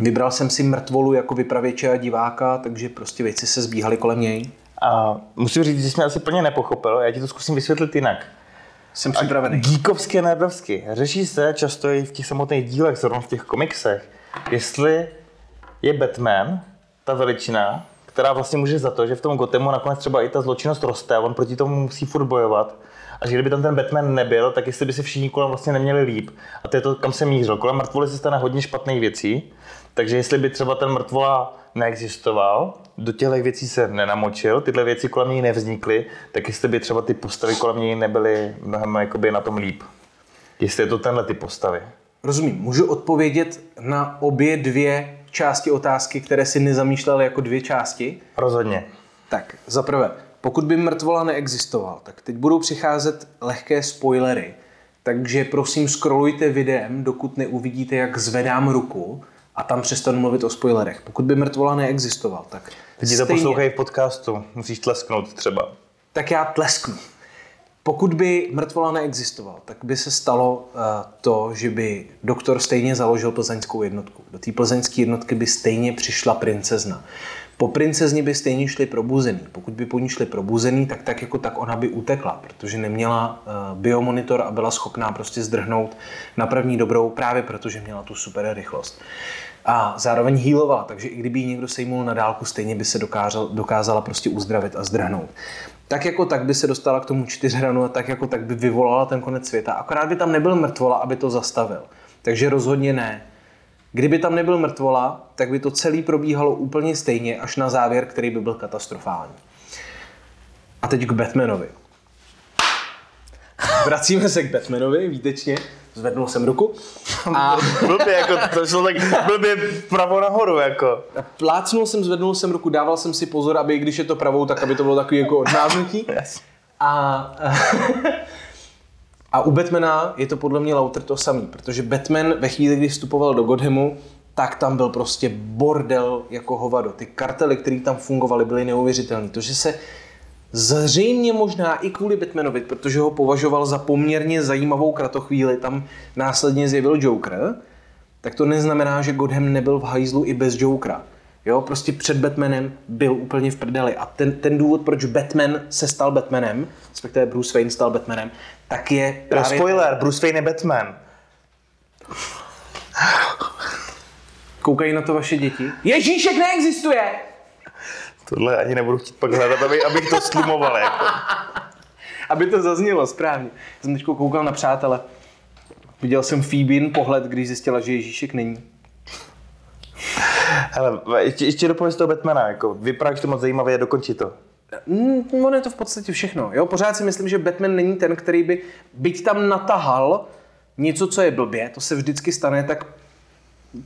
vybral jsem si mrtvolu jako vypravěče a diváka, takže prostě věci se zbíhaly kolem něj. A musím říct, že jsi mě asi plně nepochopil, já ti to zkusím vysvětlit jinak. Jsem připravený. Geekovsky a nerdovsky. Řeší se často i v těch samotných dílech, zrovna v těch komiksech, jestli je Batman ta veličina, která vlastně může za to, že v tom Gothemu nakonec třeba i ta zločinnost roste a on proti tomu musí furt bojovat, a že kdyby tam ten Batman nebyl, tak jestli by si všichni kolem vlastně neměli líp. A to je to, kam jsem mířil. Kolem mrtvoly se stane hodně špatných věcí, takže jestli by třeba ten mrtvola neexistoval, do těchto věcí se nenamočil, tyhle věci kolem něj nevznikly, tak jestli by třeba ty postavy kolem něj nebyly mnohem jakoby na tom líp. Jestli je to tenhle ty postavy. Rozumím. Můžu odpovědět na obě dvě části otázky, které si nezamýšlel jako dvě části? Rozhodně. Tak, za prvé, pokud by mrtvola neexistoval, tak teď budou přicházet lehké spoilery. Takže prosím, scrollujte videem, dokud neuvidíte, jak zvedám ruku a tam přestanu mluvit o spoilerech. Pokud by mrtvola neexistoval, tak Lidi to poslouchají v podcastu, musíš tlesknout třeba. Tak já tlesknu. Pokud by mrtvola neexistoval, tak by se stalo uh, to, že by doktor stejně založil plzeňskou jednotku. Do té plzeňské jednotky by stejně přišla princezna. Po princezně by stejně šli probuzený. Pokud by po ní šli probuzený, tak tak jako tak ona by utekla, protože neměla uh, biomonitor a byla schopná prostě zdrhnout na první dobrou právě protože měla tu super rychlost. A zároveň healovala, takže i kdyby ji někdo sejmul na dálku, stejně by se dokázal, dokázala prostě uzdravit a zdrhnout. Tak jako tak by se dostala k tomu čtyřhranu a tak jako tak by vyvolala ten konec světa. Akorát by tam nebyl mrtvola, aby to zastavil. Takže rozhodně ne. Kdyby tam nebyl mrtvola, tak by to celé probíhalo úplně stejně, až na závěr, který by byl katastrofální. A teď k Batmanovi. Vracíme se k Batmanovi, výtečně. Zvednul jsem ruku. A... [LAUGHS] blbě, jako, to šlo tak blbě pravo nahoru, jako. Plácnul jsem, zvednul jsem ruku, dával jsem si pozor, aby když je to pravou, tak aby to bylo takový jako odnáznutí. Yes. [LAUGHS] A, [LAUGHS] a u Batmana je to podle mě Lauter to samý, protože Batman ve chvíli, kdy vstupoval do Gothamu, tak tam byl prostě bordel jako hovado. Ty kartely, které tam fungovaly, byly neuvěřitelné. To, že se Zřejmě možná i kvůli Batmanovi, protože ho považoval za poměrně zajímavou kratochvíli, tam následně zjevil Joker, tak to neznamená, že Gotham nebyl v hajzlu i bez Jokera. Jo, prostě před Batmanem byl úplně v prdeli. A ten, ten důvod, proč Batman se stal Batmanem, respektive Bruce Wayne stal Batmanem, tak je právě... Spoiler, Bruce Wayne je Batman. Koukají na to vaše děti. Ježíšek neexistuje! Tohle ani nebudu chtít pak hledat, aby, abych to slumoval. Jako. Aby to zaznělo správně. Jsem teď koukal na přátele. Viděl jsem Phoebin pohled, když zjistila, že Ježíšek není. Hele, ještě, ještě dopověz toho Batmana, jako, vypadá to moc zajímavě, dokončí to. Mm, ono je to v podstatě všechno. Jo? Pořád si myslím, že Batman není ten, který by, byť tam natahal něco, co je blbě, to se vždycky stane, tak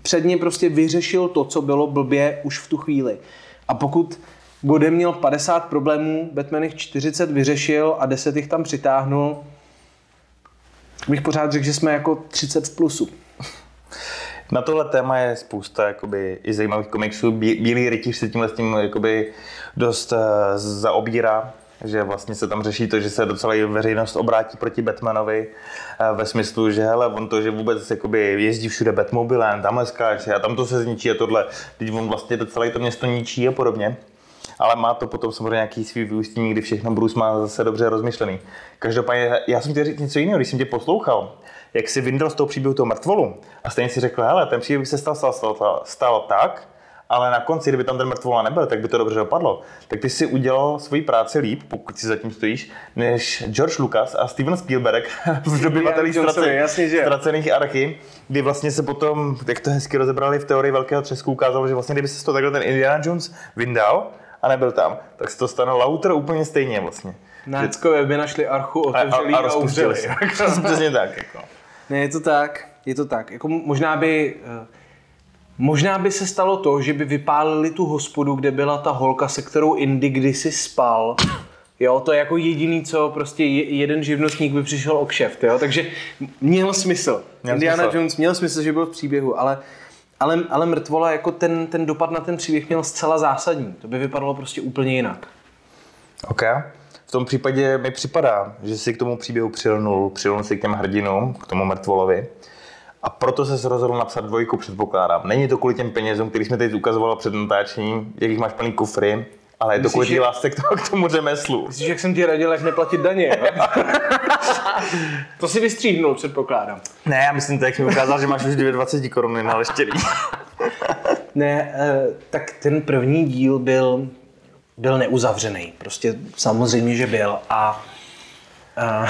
předně prostě vyřešil to, co bylo blbě už v tu chvíli. A pokud Godem měl 50 problémů, Batman jich 40 vyřešil a 10 jich tam přitáhnul, bych pořád řekl, že jsme jako 30 v plusu. Na tohle téma je spousta jakoby, i zajímavých komiksů. Bílý rytíř se tímhle s tím jakoby, dost uh, zaobírá že vlastně se tam řeší to, že se docela i veřejnost obrátí proti Batmanovi uh, ve smyslu, že hele, on to, že vůbec jakoby, jezdí všude Batmobilem, tamhle skáče a tam to se zničí a tohle, teď on vlastně to celé to město ničí a podobně. Ale má to potom samozřejmě nějaký svý vyústění, kdy všechno Bruce má zase dobře rozmyšlený. Každopádně, já jsem chtěl říct něco jiného, když jsem tě poslouchal, jak si vyndal z toho příběhu toho mrtvolu a stejně si řekl, hele, ten příběh se stal, stal, stal, stal tak, ale na konci, kdyby tam ten mrtvola nebyl, tak by to dobře dopadlo. Tak ty si udělal svoji práci líp, pokud si zatím stojíš, než George Lucas a Steven Spielberg [LAUGHS] v dobivatelích ztracených archy, kdy vlastně se potom, jak to hezky rozebrali v teorii velkého třesku, ukázalo, že vlastně kdyby se to takhle ten Indiana Jones vyndal a nebyl tam, tak se to stane Lauter úplně stejně vlastně. Náckové by našli archu, otevřeli a, a, a, a se. [LAUGHS] Přesně tak. Jako. Ne, je to tak, je to tak. Jako možná by, uh, možná by se stalo to, že by vypálili tu hospodu, kde byla ta holka, se kterou Indy kdysi spal. Jo, to je jako jediný, co prostě jeden živnostník by přišel o kšeft, jo, takže měl smysl. Měl Indiana smysl. Jones měl smysl, že byl v příběhu, ale, ale, ale mrtvola jako ten, ten dopad na ten příběh měl zcela zásadní. To by vypadalo prostě úplně jinak. OK. V tom případě mi připadá, že si k tomu příběhu přilnul, přilnul si k těm hrdinům, k tomu mrtvolovi. A proto se rozhodl napsat dvojku, předpokládám. Není to kvůli těm penězům, který jsme teď ukazovali před natáčením, jakých máš plný kufry, ale je to kvůli že... lásce k tomu, k tomu řemeslu. Myslíš, jak jsem ti radil, jak neplatit daně? [LAUGHS] to si vystříhnul, předpokládám. Ne, já myslím, tak mi ukázal, že máš už 20 koruny na leštěný. ne, eh, tak ten první díl byl byl neuzavřený. Prostě samozřejmě, že byl. A A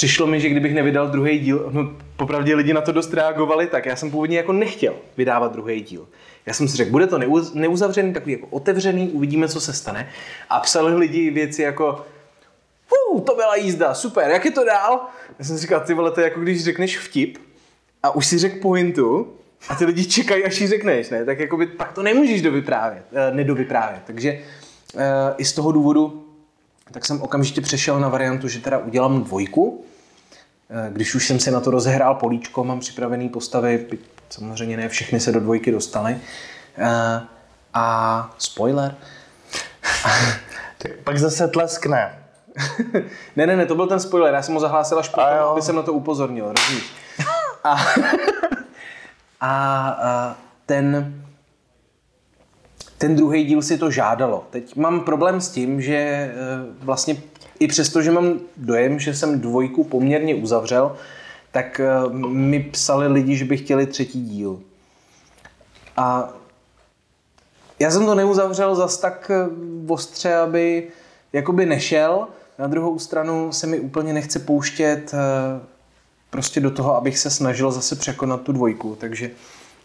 přišlo mi, že kdybych nevydal druhý díl, no popravdě lidi na to dost reagovali, tak já jsem původně jako nechtěl vydávat druhý díl. Já jsem si řekl, bude to neuz, neuzavřený, takový jako otevřený, uvidíme, co se stane. A psali lidi věci jako, uh, to byla jízda, super, jak je to dál? Já jsem si říkal, ty vole, to je jako když řekneš vtip a už si řekl pointu a ty lidi čekají, až ji řekneš, ne? Tak jako by, pak to nemůžeš dovyprávět, eh, nedovyprávět. Takže eh, i z toho důvodu tak jsem okamžitě přešel na variantu, že teda udělám dvojku, eh, když už jsem si na to rozehrál políčko, mám připravený postavy, samozřejmě ne všechny se do dvojky dostaly. Eh, a spoiler. Pak zase tleskne. [LAUGHS] ne, ne, ne, to byl ten spoiler, já jsem ho zahlásil až potom, aby jsem na to upozornil, rozumíš? [LAUGHS] A, a, a ten, ten druhý díl si to žádalo. Teď mám problém s tím, že eh, vlastně i přesto, že mám dojem, že jsem dvojku poměrně uzavřel, tak eh, mi psali lidi, že by chtěli třetí díl. A já jsem to neuzavřel zas tak eh, ostře, aby jakoby nešel. Na druhou stranu se mi úplně nechce pouštět prostě do toho, abych se snažil zase překonat tu dvojku, takže...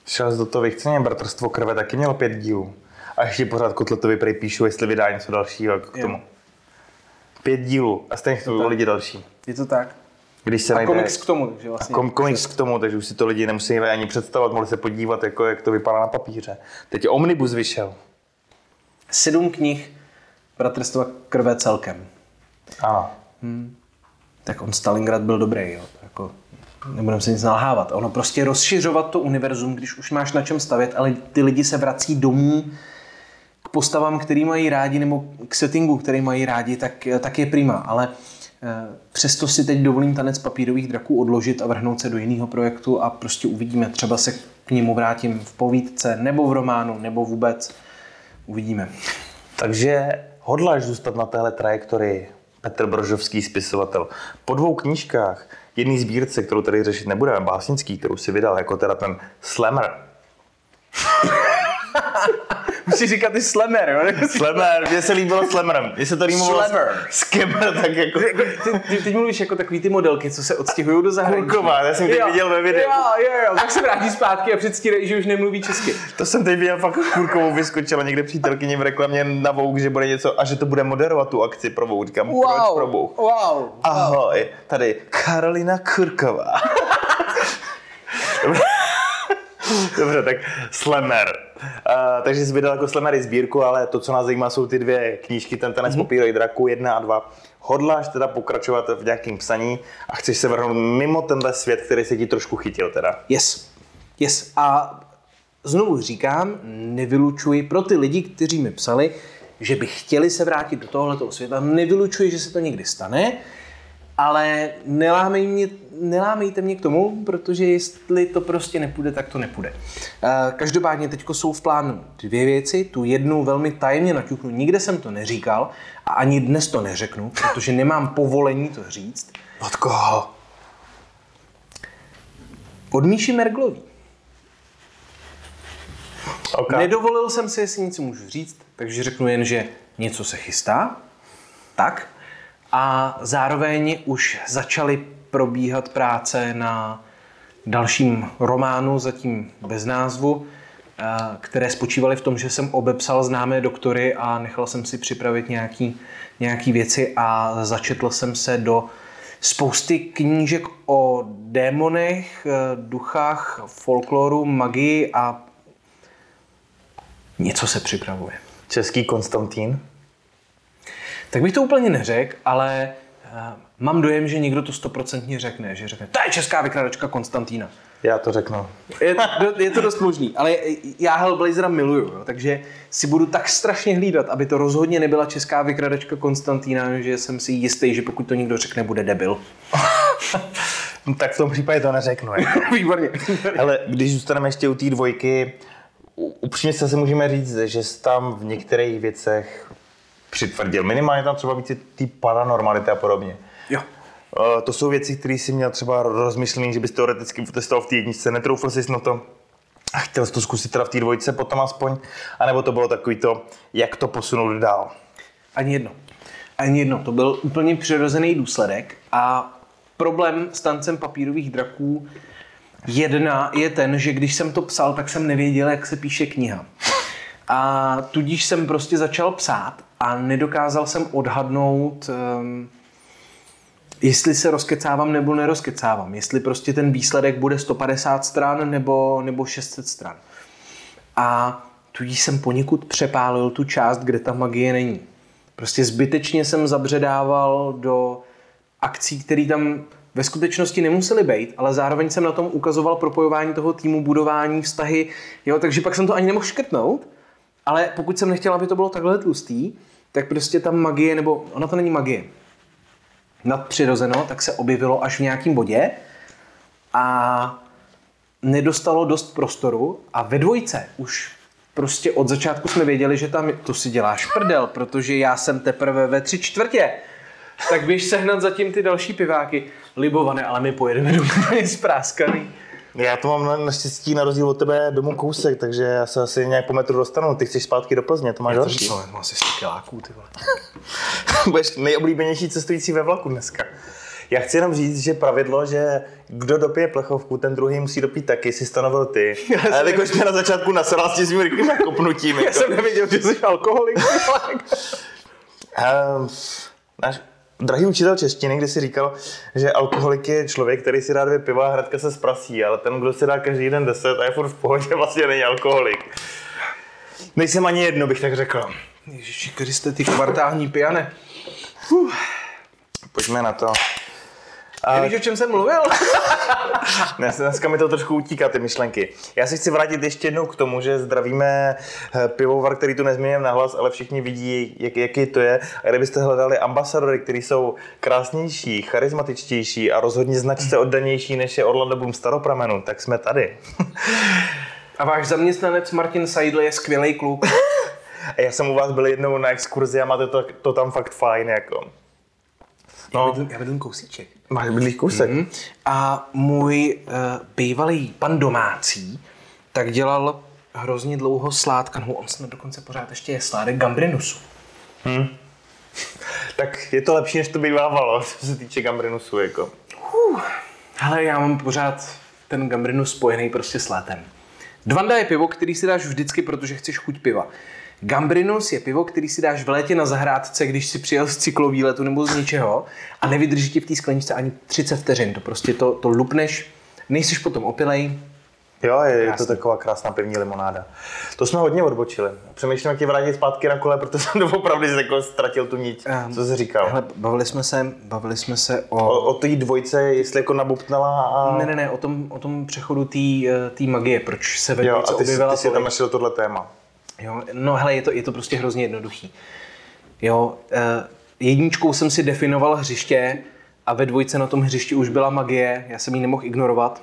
Šel do toho vychceně, Bratrstvo krve taky mělo pět dílů. A ještě pořád Kotletovi prej píšu, jestli vydá něco dalšího k tomu. Jo. Pět dílů a stejně to lidi další. Je to tak. Když se a najde... komiks k tomu, takže vlastně. A kom, komiks k tomu, takže už si to lidi nemusí ani představovat, mohli se podívat, jako, jak to vypadá na papíře. Teď Omnibus vyšel. Sedm knih Bratrstva krve celkem. Ano. Hmm. Tak on Stalingrad byl dobrý, jo. Jako, nebudeme se nic nalhávat. Ono prostě rozšiřovat to univerzum, když už máš na čem stavět, ale ty lidi se vrací domů postavám, který mají rádi, nebo k settingu, který mají rádi, tak, tak je prima. Ale eh, přesto si teď dovolím tanec papírových draků odložit a vrhnout se do jiného projektu a prostě uvidíme. Třeba se k němu vrátím v povídce, nebo v románu, nebo vůbec. Uvidíme. Takže hodláš zůstat na téhle trajektorii Petr Brožovský, spisovatel. Po dvou knížkách, jedný sbírce, kterou tady řešit nebudeme, básnický, kterou si vydal jako teda ten slammer, Musíš říkat i slemer, jo? Slemer, mně se líbilo slemerem. Mně se to líbilo Skimmer, tak jako... Ty, ty, ty, mluvíš jako takový ty modelky, co se odstěhují do zahraničí. Kurková, já jsem tě viděl ve videu. Jo, jo, jo, tak se vrátí zpátky a předstírají, že už nemluví česky. To jsem teď viděl, fakt kurkovou vyskočila někde přítelkyně v reklamě na Vogue, že bude něco a že to bude moderovat tu akci pro Vogue. Říkám, wow, proč pro Vogue? Wow, Ahoj, tady Karolina Kurková. [LAUGHS] [LAUGHS] Dobře, tak Slemer. Uh, takže jsi vydal jako Slemery sbírku, ale to, co nás zajímá, jsou ty dvě knížky, ten tanec mm-hmm. popírový draku, jedna a dva. Hodláš teda pokračovat v nějakém psaní a chceš se vrhnout mimo tenhle svět, který se ti trošku chytil teda? Yes. Yes. A znovu říkám, nevylučuji pro ty lidi, kteří mi psali, že by chtěli se vrátit do tohoto světa, nevylučuji, že se to někdy stane, ale nelámej mě, nelámejte mě k tomu, protože jestli to prostě nepůjde, tak to nepůjde. Eh, každopádně teď jsou v plánu dvě věci. Tu jednu velmi tajemně naťuknu, nikde jsem to neříkal a ani dnes to neřeknu, protože nemám povolení to říct. Od koho? Od Míši Merglový. Okay. Nedovolil jsem si, jestli něco můžu říct, takže řeknu jen, že něco se chystá. Tak, a zároveň už začaly probíhat práce na dalším románu, zatím bez názvu, eh, které spočívaly v tom, že jsem obepsal známé doktory a nechal jsem si připravit nějaký, nějaký věci a začetl jsem se do spousty knížek o démonech, eh, duchách, folkloru, magii a něco se připravuje. Český Konstantín? Tak bych to úplně neřekl, ale uh, mám dojem, že někdo to stoprocentně řekne, že řekne, to je česká vykladačka Konstantína. Já to řeknu. Je, je to dost možný, ale já Hellblazera miluju, jo, takže si budu tak strašně hlídat, aby to rozhodně nebyla česká vykladačka Konstantína, že jsem si jistý, že pokud to někdo řekne, bude debil. [LAUGHS] no, tak v tom případě to neřeknu. Jako. [LAUGHS] Výborně. Ale když zůstaneme ještě u té dvojky, upřímně se si můžeme říct, že tam v některých věcech přitvrdil. Minimálně tam třeba víc ty paranormality a podobně. Jo. Uh, to jsou věci, které si měl třeba rozmyšlený, že bys teoreticky testoval v té jedničce, netroufl jsi na to a chtěl jsi to zkusit teda v té dvojce potom aspoň, anebo to bylo takový to, jak to posunout dál? Ani jedno. Ani jedno, to byl úplně přirozený důsledek a problém s tancem papírových draků jedna je ten, že když jsem to psal, tak jsem nevěděl, jak se píše kniha. A tudíž jsem prostě začal psát a nedokázal jsem odhadnout, um, jestli se rozkecávám nebo nerozkecávám. Jestli prostě ten výsledek bude 150 stran nebo, nebo 600 stran. A tudíž jsem poněkud přepálil tu část, kde ta magie není. Prostě zbytečně jsem zabředával do akcí, které tam ve skutečnosti nemuseli být, ale zároveň jsem na tom ukazoval propojování toho týmu, budování, vztahy, jo, takže pak jsem to ani nemohl škrtnout, ale pokud jsem nechtěl, aby to bylo takhle tlustý, tak prostě ta magie, nebo ona to není magie, nadpřirozeno, tak se objevilo až v nějakém bodě a nedostalo dost prostoru a ve dvojce už prostě od začátku jsme věděli, že tam to si děláš prdel, protože já jsem teprve ve tři čtvrtě. Tak běž sehnat zatím ty další piváky. Libované, ale my pojedeme domů [LAUGHS] spráskaný. Já to mám na, naštěstí na rozdíl od tebe domů kousek, takže já se asi nějak po metru dostanu. Ty chceš zpátky do Plzně, to máš další. To mám asi 100 kiláků, ty vole. [LAUGHS] Budeš nejoblíbenější cestující ve vlaku dneska. Já chci jenom říct, že pravidlo, že kdo dopije plechovku, ten druhý musí dopít taky, si stanovil ty. [LAUGHS] Já Ale jakož mě na začátku nasral s tím rychlým kopnutím. [LAUGHS] Já jako. jsem nevěděl, že jsi alkoholik. Um, náš drahý učitel češtiny, kdy si říkal, že alkoholik je člověk, který si dá dvě piva a hnedka se zprasí, ale ten, kdo si dá každý den deset a je furt v pohodě, [LAUGHS] vlastně není alkoholik. Nejsem ani jedno, bych tak řekl. Ježiši Kriste, ty kvartální pijane. Pojďme na to. A... Víš, o čem jsem mluvil? [LAUGHS] Dnes, dneska mi to trošku utíká, ty myšlenky. Já si chci vrátit ještě jednou k tomu, že zdravíme eh, pivovar, který tu nezměním nahlas, ale všichni vidí, jak, jaký to je. A kdybyste hledali ambasadory, kteří jsou krásnější, charismatičtější a rozhodně značce oddanější, než je Orlando Bloom Staropramenu, tak jsme tady. a váš zaměstnanec Martin Seidl je skvělý kluk. [LAUGHS] a já jsem u vás byl jednou na exkurzi a máte to, to tam fakt fajn. Jako. No. Já bydlím kousíček. Máš bydlíš kousek. Mm-hmm. A můj uh, bývalý pan domácí tak dělal hrozně dlouho sládka, no on snad dokonce pořád ještě je sládek gambrinusu. Hmm. [LAUGHS] Tak je to lepší, než to bývávalo, [LAUGHS] co se týče gambrinusu. Jako. Uh, ale já mám pořád ten gambrinus spojený prostě s létem. Dvanda je pivo, který si dáš vždycky, protože chceš chuť piva. Gambrinus je pivo, který si dáš v létě na zahrádce, když si přijel z cyklovýletu nebo z ničeho a nevydrží ti v té skleničce ani 30 vteřin. To prostě to, to lupneš, nejsiš potom opilej, Jo, je, je to taková krásná pivní limonáda. To jsme hodně odbočili. Přemýšlím, jak tě vrátit zpátky na kole, protože jsem to opravdu jako ztratil tu niť. Um, co jsi říkal? Hele, bavili jsme se, bavili jsme se o... O, o té dvojce, jestli jako nabupnala a... Ne, ne, ne, o tom, o tom přechodu té magie, proč se ve jo, a ty, objevila ty jsi tam našel tohle téma. Jo, no hele, je to, je to prostě hrozně jednoduchý. Jo, eh, jedničkou jsem si definoval hřiště a ve dvojce na tom hřišti už byla magie, já jsem ji nemohl ignorovat.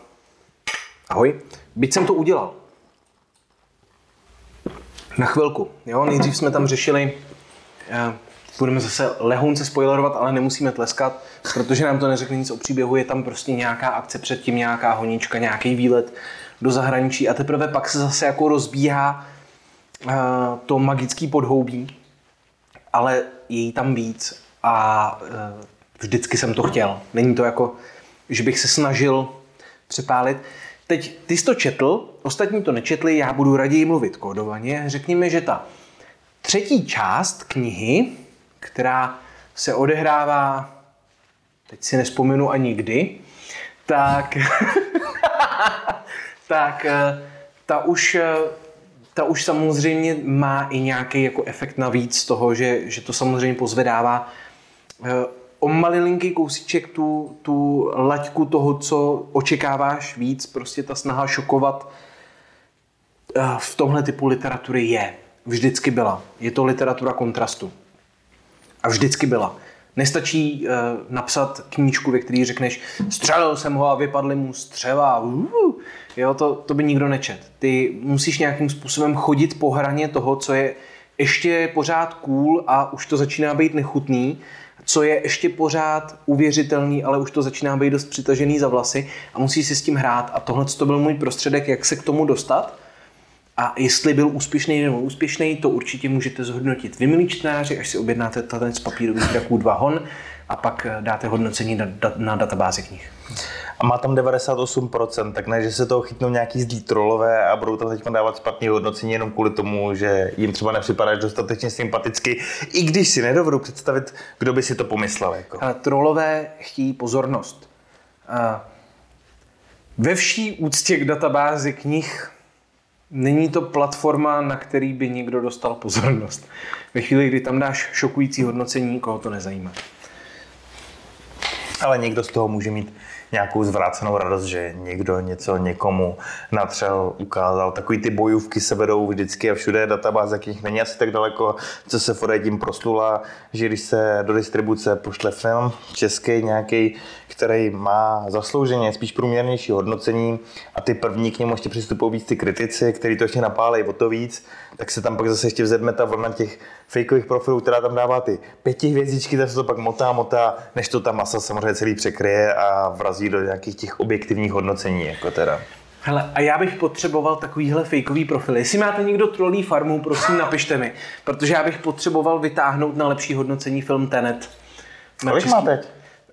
Ahoj. Byť jsem to udělal. Na chvilku. Jo, nejdřív jsme tam řešili, eh, budeme zase lehonce spoilerovat, ale nemusíme tleskat, protože nám to neřekne nic o příběhu, je tam prostě nějaká akce předtím, nějaká honíčka, nějaký výlet do zahraničí a teprve pak se zase jako rozbíhá to magický podhoubí, ale je jí tam víc a eh, vždycky jsem to chtěl. Není to jako, že bych se snažil přepálit. Teď ty jsi to četl, ostatní to nečetli, já budu raději mluvit kódovaně. Řekněme, že ta třetí část knihy, která se odehrává, teď si nespomenu ani kdy, tak, [LAUGHS] tak eh, ta už ta už samozřejmě má i nějaký jako efekt navíc toho, že, že to samozřejmě pozvedává eh, o malilinký kousíček tu, tu laťku toho, co očekáváš víc, prostě ta snaha šokovat eh, v tomhle typu literatury je. Vždycky byla. Je to literatura kontrastu. A vždycky byla. Nestačí uh, napsat knížku, ve které řekneš, střelil jsem ho a vypadly mu střeva. Uh, jo, to, to by nikdo nečet. Ty musíš nějakým způsobem chodit po hraně toho, co je ještě pořád cool a už to začíná být nechutný, co je ještě pořád uvěřitelný, ale už to začíná být dost přitažený za vlasy a musíš si s tím hrát. A tohle to byl můj prostředek, jak se k tomu dostat. A jestli byl úspěšný nebo úspěšný, to určitě můžete zhodnotit vy, milí čtenáři, až si objednáte tanec papírových draků 2 hon a pak eh, dáte hodnocení na, na databázi knih. A má tam 98%, tak ne, že se toho chytnou nějaký zlí trolové a budou tam teď dávat špatné hodnocení jenom kvůli tomu, že jim třeba nepřipadáš dostatečně sympaticky, i když si nedovedu představit, kdo by si to pomyslel. Jako. Ale trolové chtějí pozornost. A ve vší úctě k databázi knih není to platforma, na který by někdo dostal pozornost. Ve chvíli, kdy tam dáš šokující hodnocení, koho to nezajímá. Ale někdo z toho může mít nějakou zvrácenou radost, že někdo něco někomu natřel, ukázal. Takový ty bojůvky se vedou vždycky a všude databáze, jakých není asi tak daleko, co se Fore tím proslula, že když se do distribuce pošle film český nějaký, který má zaslouženě spíš průměrnější hodnocení a ty první k němu ještě přistupují víc ty kritici, který to ještě napálejí o to víc, tak se tam pak zase ještě vzedme ta vlna těch fakeových profilů, která tam dává ty pěti hvězdičky, tak se to pak motá, motá, než to ta masa samozřejmě celý překryje a vrazí do nějakých těch objektivních hodnocení, jako teda. Hele, a já bych potřeboval takovýhle fakeový profil. Jestli máte někdo trolí farmu, prosím napište mi, protože já bych potřeboval vytáhnout na lepší hodnocení film Tenet. Kolik má teď?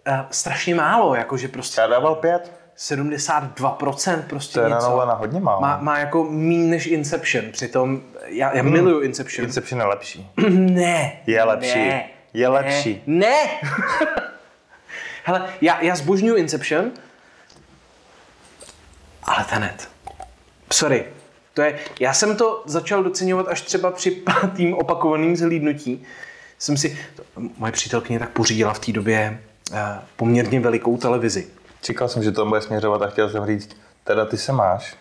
Uh, strašně málo, jakože prostě... Já dával pět. 72% prostě to je něco. na hodně málo. Má, má jako méně než Inception, přitom já, já hmm. miluju Inception. Inception je lepší. [CLEARS THROAT] ne. Je lepší. Ne, je lepší. Ne. ne. [LAUGHS] Hele, já, já zbožňuju Inception, ale Tenet. Sorry. To je, já jsem to začal docenovat až třeba při [LAUGHS] pátým opakovaným zhlídnutí. Jsem si, to, moje přítelkyně tak pořídila v té době uh, poměrně velikou televizi. Čekal jsem, že to bude směřovat a chtěl jsem říct, teda ty se máš.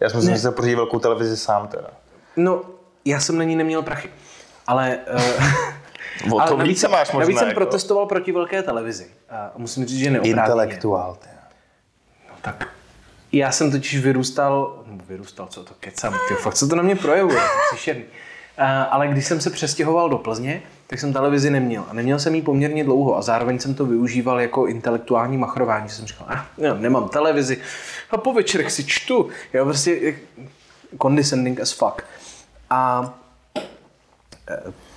Já jsem si že pořídil velkou televizi sám teda. No, já jsem na ní neměl prachy. Ale... Uh, [LAUGHS] o to ale víc se máš možná. Navíc jsem jako. protestoval proti velké televizi. A musím říct, že neoprávněně. Intelektuál. Teda. No tak já jsem totiž vyrůstal, nebo vyrůstal, co to kecám, ty, fakt co to na mě projevuje, to příšerný. Ale když jsem se přestěhoval do Plzně, tak jsem televizi neměl. A neměl jsem ji poměrně dlouho a zároveň jsem to využíval jako intelektuální machrování. Jsem říkal, ah, já nemám televizi a po večerech si čtu. Já prostě condescending as fuck. A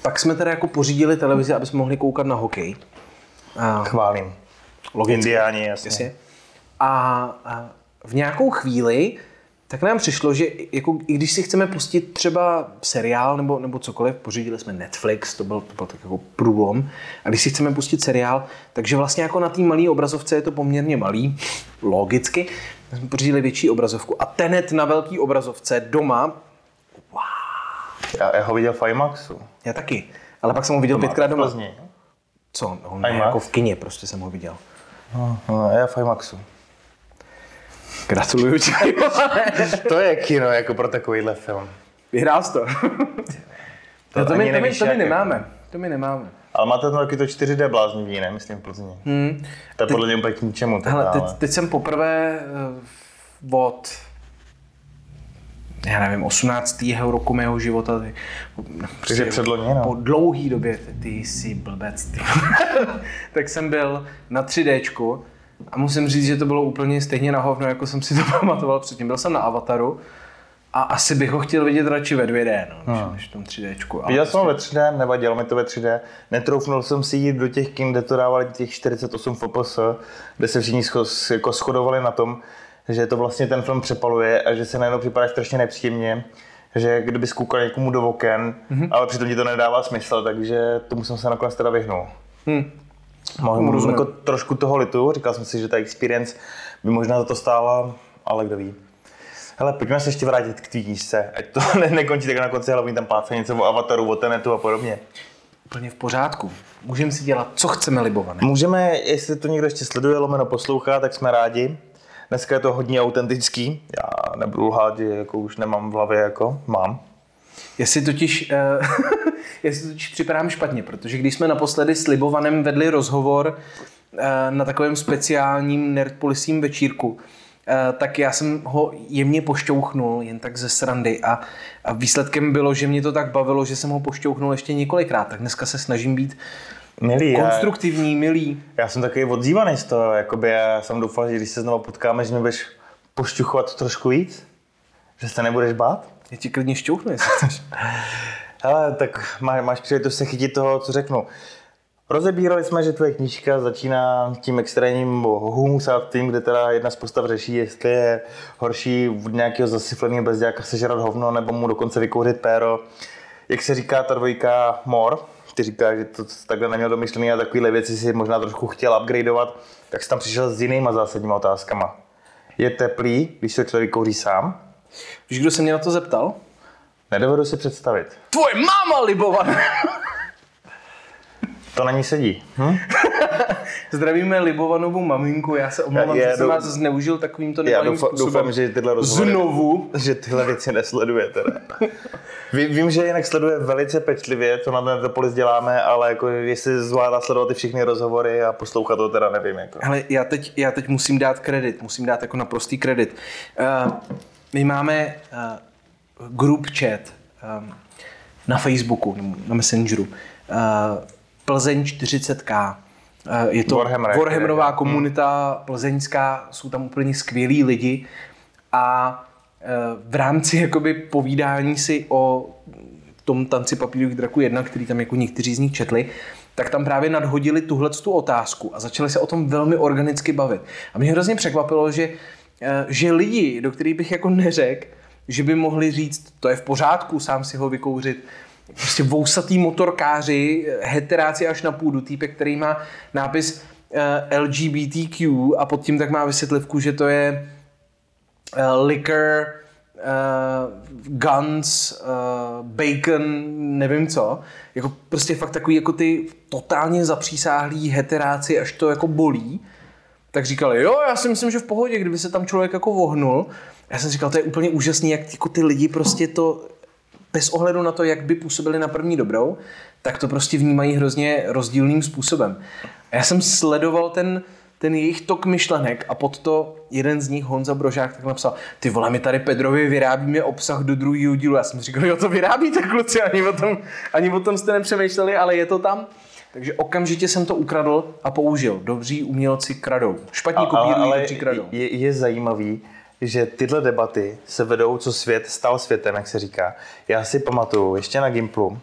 pak jsme teda jako pořídili televizi, aby jsme mohli koukat na hokej. A, Chválím. Logicky. Indiáni, jasně. jasně. A, a v nějakou chvíli tak nám přišlo, že jako, i když si chceme pustit třeba seriál nebo, nebo cokoliv, pořídili jsme Netflix, to byl, to byl tak jako průlom, a když si chceme pustit seriál, takže vlastně jako na té malé obrazovce je to poměrně malý, logicky, tak jsme pořídili větší obrazovku. A Tenet na velké obrazovce doma, wow. Já, já ho viděl v IMAXu. Já taky, ale pak jsem ho viděl pětkrát doma. Plzni. Co? No, ne, jako v kině prostě jsem ho viděl. No, no já v IMAXu. Gratuluju ti. [LAUGHS] to je kino jako pro takovýhle film. Vyhrál jsi to. [LAUGHS] to, no to, my, to, my, to my nemáme. To my nemáme. Ale máte tam taky to 4D bláznivý, ne? Myslím v Plzni. Hmm. To je podle mě úplně k ničemu. Hele, teď, teď, jsem poprvé uh, od já nevím, 18. roku mého života. Ty, prostě předloni, no. Po dlouhý době, ty, jsi blbec, ty. [LAUGHS] tak jsem byl na 3Dčku a musím říct, že to bylo úplně stejně na hovno, jako jsem si to [LAUGHS] pamatoval předtím. Byl jsem na Avataru a asi bych ho chtěl vidět radši ve 2D, no, než, hmm. než v tom 3D. Viděl jsem ho prostě... ve 3D, nevadilo mi to ve 3D. Netroufnul jsem si jít do těch kin, kde to dávali těch 48 fps, kde se všichni scho- jako shodovali na tom, že to vlastně ten film přepaluje a že se najednou připadá strašně nepříjemně že kdyby skoukal někomu do oken, mm-hmm. ale přitom ti to nedává smysl, takže tomu jsem se nakonec teda vyhnul. Hmm. Mohl jako trošku toho litu, říkal jsem si, že ta experience by možná za to stála, ale kdo ví. Hele, pojďme se ještě vrátit k té knížce, ať to [LAUGHS] ne, nekončí tak na konci hlavní tam pláce něco o avataru, o tenetu a podobně. Úplně v pořádku. Můžeme si dělat, co chceme libované. Můžeme, jestli to někdo ještě sleduje, lomeno poslouchá, tak jsme rádi. Dneska je to hodně autentický. Já nebudu lhát, že jako už nemám v hlavě, jako mám. Já si totiž, uh, já si totiž připadám špatně, protože když jsme naposledy s Libovanem vedli rozhovor uh, na takovém speciálním nerdpolisím večírku, uh, tak já jsem ho jemně pošťouchnul, jen tak ze srandy a, a výsledkem bylo, že mě to tak bavilo, že jsem ho pošťouchnul ještě několikrát, tak dneska se snažím být Milý, konstruktivní, já, milý. Já jsem takový oddívaný z toho, jakoby já jsem doufal, že když se znovu potkáme, že mě budeš pošťuchovat trošku víc, že se nebudeš bát. Já ti klidně šťouchnu, jestli [LAUGHS] chceš. Ale tak má, máš příležitost se chytit toho, co řeknu. Rozebírali jsme, že tvoje knížka začíná tím extrémním humusáctvím, kde teda jedna z postav řeší, jestli je horší od nějakého zasyfleného bezděláka sežrat hovno, nebo mu dokonce vykouřit péro. Jak se říká ta dvojka Mor, ty říkáš, že to takhle neměl domyšlený a takovéhle věci si možná trošku chtěl upgradeovat, tak jsi tam přišel s jinýma zásadníma otázkama. Je teplý, když se člověk kouří sám? Víš, kdo se mě na to zeptal? Nedovedu si představit. Tvoje máma, Libovan! To na ní sedí. Hm? [LAUGHS] Zdravíme Libovanovu maminku, já se omlouvám, Já- já že jsem vás zneužil takovýmto Já nevalým doufám, způsobem. doufám, že tyhle rozhovory... Znovu. Že tyhle věci nesleduje teda. Ví- Vím, že jinak sleduje velice pečlivě, co na Metropolis děláme, ale jako jestli zvládá sledovat ty všechny rozhovory a poslouchat to teda nevím. Jako. Ale já teď, já teď musím dát kredit, musím dát jako naprostý kredit. Uh, my máme uh, group chat um, na Facebooku, na Messengeru. Uh, Plzeň 40K. Uh, je to Warhammer, Warhammerová jak- komunita plzeňská, jsou tam úplně skvělí lidi a eh, v rámci jakoby povídání si o tom tanci papírových draků 1, který tam jako někteří z nich četli, tak tam právě nadhodili tuhle tu otázku a začali se o tom velmi organicky bavit. A mě hrozně překvapilo, že, eh, že lidi, do kterých bych jako neřekl, že by mohli říct, to je v pořádku, sám si ho vykouřit, prostě vousatý motorkáři, eh, heteráci až na půdu, týpek, který má nápis eh, LGBTQ a pod tím tak má vysvětlivku, že to je uh, liquor, uh, guns, bacon, nevím co. Jako prostě fakt takový jako ty totálně zapřísáhlí heteráci, až to jako bolí. Tak říkali, jo, já si myslím, že v pohodě, kdyby se tam člověk jako vohnul. Já jsem říkal, to je úplně úžasný, jak jako ty lidi prostě to bez ohledu na to, jak by působili na první dobrou, tak to prostě vnímají hrozně rozdílným způsobem. A já jsem sledoval ten, ten jejich tok myšlenek a pod to jeden z nich, Honza Brožák, tak napsal, ty vole, my tady Pedrovi vyrábíme obsah do druhého dílu. Já jsem říkal, jo, to vyrábíte, kluci, ani o tom, ani o tom jste nepřemýšleli, ale je to tam. Takže okamžitě jsem to ukradl a použil. Dobří umělci kradou. Špatní kopírují, dobří kradou. je, je zajímavý, že tyhle debaty se vedou, co svět stal světem, jak se říká. Já si pamatuju, ještě na Gimplu,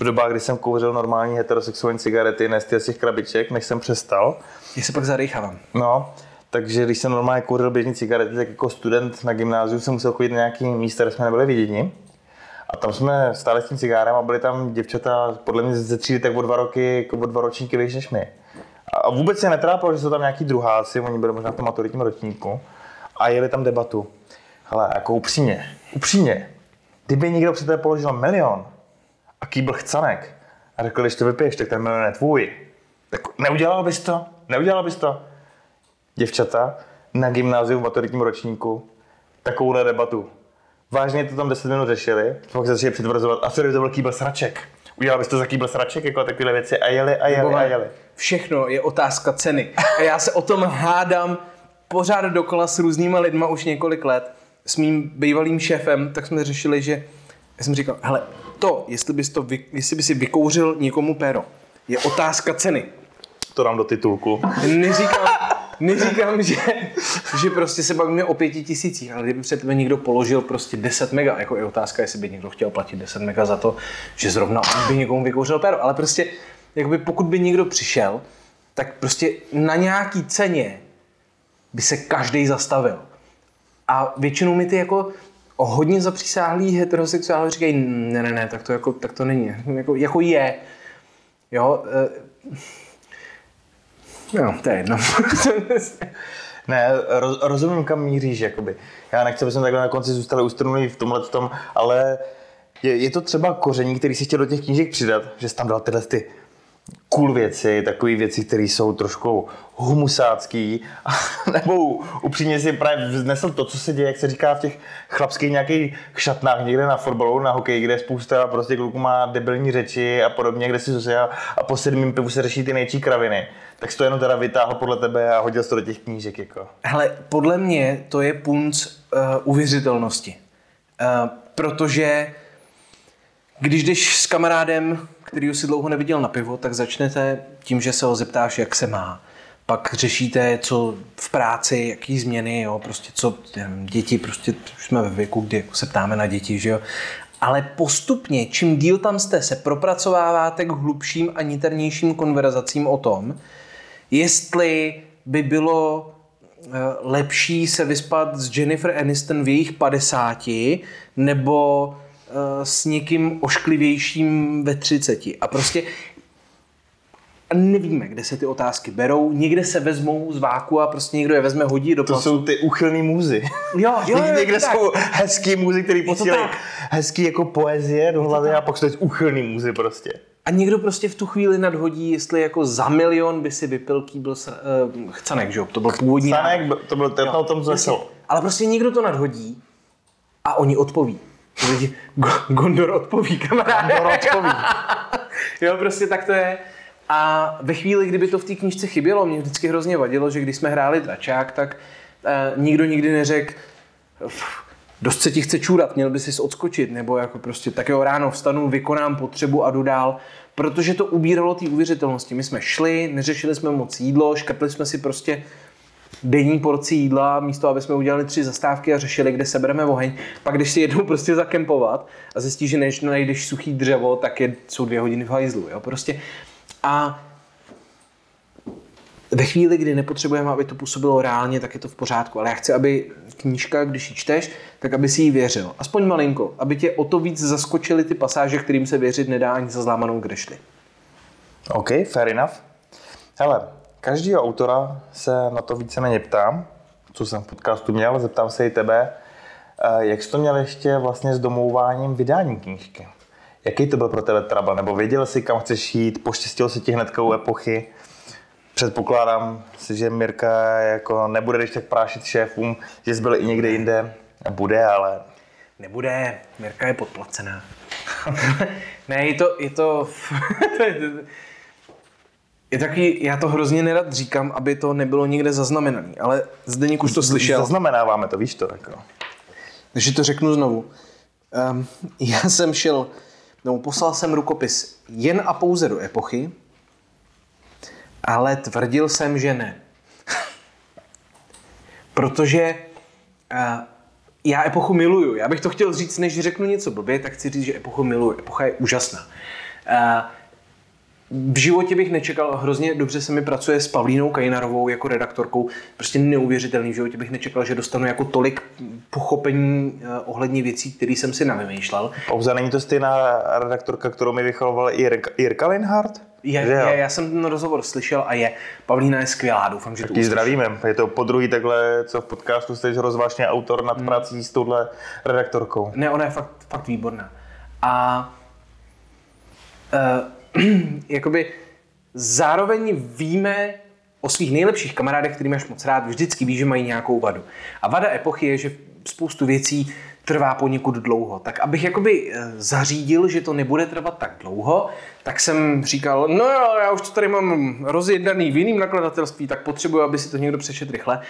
v dobách, kdy jsem kouřil normální heterosexuální cigarety, ne z těch- krabiček, než jsem přestal. Já se pak zadechávám. No, takže když jsem normálně kouřil běžný cigarety, tak jako student na gymnáziu jsem musel chodit na nějaký místa, kde jsme nebyli viděni. A tam jsme stáli s tím cigárem a byly tam děvčata, podle mě ze třídy, tak o dva roky, jako o dva ročníky víš než my. A vůbec se netrápilo, že jsou tam nějaký druháci, oni byli možná v tom maturitním ročníku a jeli tam debatu. Hele, jako upřímně, upřímně, kdyby někdo před tebe položil milion a kýbl chcanek a řekl, když to vypiješ, tak ten milion je tvůj, tak neudělal bys to? Neudělal bys to? Děvčata na gymnáziu v maturitním ročníku takovouhle debatu. Vážně to tam 10 minut řešili, pak se začali přitvrzovat, a co kdyby to byl kýbl sraček? Udělal bys to za kýbl sraček, jako takovéhle věci a jeli a jeli a jeli. Všechno je otázka ceny. A já se o tom hádám pořád dokola s různýma lidma už několik let. S mým bývalým šéfem, tak jsme řešili, že já jsem říkal, hele, to, jestli bys, to vy, jestli by si vykouřil někomu péro, je otázka ceny. To dám do titulku. Neříkám, neříkám že, že prostě se bavíme o pěti tisících, ale kdyby před tebe někdo položil prostě 10 mega, jako je otázka, jestli by někdo chtěl platit 10 mega za to, že zrovna on by někomu vykouřil péro, ale prostě jakoby pokud by někdo přišel, tak prostě na nějaký ceně by se každý zastavil. A většinou mi ty jako hodně zapřísáhlí heterosexuálové říkají, ne, ne, ne, tak to, jako, tak to není. Jako, jako je. Jo, eh, No, to je jedno. [LAUGHS] Ne, roz, rozumím, kam míříš, jakoby. Já nechci, aby jsme takhle na konci zůstali ustrnulí v tomhle tom, ale je, je, to třeba koření, který si chtěl do těch knížek přidat, že jsi tam dal tyhle ty cool věci, takové věci, které jsou trošku humusácký, [LAUGHS] nebo upřímně si právě vznesl to, co se děje, jak se říká v těch chlapských nějakých šatnách někde na fotbalu, na hokeji, kde spousta prostě kluků má debilní řeči a podobně, kde si zase a po sedmým pivu se řeší ty nejčí kraviny. Tak jsi to jenom teda vytáhl podle tebe a hodil jsi to do těch knížek. Jako. Hele, podle mě to je punc uh, uvěřitelnosti. Uh, protože když jdeš s kamarádem, který si dlouho neviděl na pivo, tak začnete tím, že se ho zeptáš, jak se má. pak řešíte, co v práci, jaký změny, jo, prostě co, děti, prostě už jsme ve věku, kdy se ptáme na děti, že jo. Ale postupně, čím díl tam jste, se propracováváte k hlubším a niternějším konverzacím o tom, jestli by bylo eh, lepší se vyspat s Jennifer Aniston v jejich 50 nebo s někým ošklivějším ve 30. A prostě a nevíme, kde se ty otázky berou. Někde se vezmou z váku a prostě někdo je vezme, hodí do To pasu. jsou ty úchylný můzy. Jo, jo, [LAUGHS] jo, Někde tak. jsou hezký můzy, který to posílají hezký jako poezie do hlavy a pak jsou teď úchylný můzy prostě. A někdo prostě v tu chvíli nadhodí, jestli jako za milion by si vypil kýbl uh, chcanek, že jo? To byl původní. Stanek, to byl ten o tom začal. Ale prostě někdo to nadhodí a oni odpoví. Gondor odpoví, kamaráde. Gondor odpoví. jo, prostě tak to je. A ve chvíli, kdyby to v té knížce chybělo, mě vždycky hrozně vadilo, že když jsme hráli dračák, tak uh, nikdo nikdy neřekl, "Uf, dost se ti chce čůrat, měl by si odskočit, nebo jako prostě tak jo, ráno vstanu, vykonám potřebu a jdu dál, protože to ubíralo té uvěřitelnosti. My jsme šli, neřešili jsme moc jídlo, škrtli jsme si prostě denní porci jídla, místo aby jsme udělali tři zastávky a řešili, kde sebereme oheň. Pak když si jednou [LAUGHS] prostě zakempovat a zjistíš, že než najdeš suchý dřevo, tak je, jsou dvě hodiny v hajzlu. Jo? Prostě. A ve chvíli, kdy nepotřebujeme, aby to působilo reálně, tak je to v pořádku. Ale já chci, aby knížka, když ji čteš, tak aby si ji věřil. Aspoň malinko. Aby tě o to víc zaskočily ty pasáže, kterým se věřit nedá ani za zlámanou grešli. OK, fair enough. Hele, každýho autora se na to víceméně ptám, co jsem v podcastu měl, zeptám se i tebe, eh, jak jsi to měl ještě vlastně s domlouváním vydání knížky? Jaký to byl pro tebe trouble? Nebo věděl jsi, kam chceš jít? Poštěstilo se ti hnedka u epochy? Předpokládám si, že Mirka jako nebude když tak prášit šéfům, že jsi byl i někde jinde. Bude, ale Nebude, Mirka je podplacená. [LAUGHS] ne, je to, je to, [LAUGHS] je taky, já to hrozně nerad říkám, aby to nebylo někde zaznamenaný, ale Zdeněk už to slyšel, zaznamenáváme to, víš to. Jako. takže to řeknu znovu. Um, já jsem šel, no, poslal jsem rukopis jen a pouze do epochy, ale tvrdil jsem, že ne. [LAUGHS] Protože uh, já epochu miluju. Já bych to chtěl říct, než řeknu něco blbě, tak chci říct, že epochu miluju. Epocha je úžasná. Uh, v životě bych nečekal, hrozně dobře se mi pracuje s Pavlínou Kajnarovou jako redaktorkou, prostě neuvěřitelný. V životě bych nečekal, že dostanu jako tolik pochopení uh, ohledně věcí, které jsem si navymýšlel. Pouze není to stejná redaktorka, kterou mi vychovala Jirka, Jirka Linhardt? Je, je, já jsem ten rozhovor slyšel a je. Pavlína je skvělá, doufám, že to Ti uslyší. zdravíme. Je to po druhý takhle, co v podcastu jste rozvážně autor nad prací s touhle redaktorkou. Ne, ona je fakt, fakt výborná. A uh, [CLEARS THROAT] jakoby zároveň víme o svých nejlepších kamarádech, který máš moc rád, vždycky víš, že mají nějakou vadu. A vada epochy je, že spoustu věcí trvá poněkud dlouho. Tak abych jakoby eh, zařídil, že to nebude trvat tak dlouho, tak jsem říkal, no jo, já už to tady mám rozjednaný v jiném nakladatelství, tak potřebuji, aby si to někdo přečet rychle.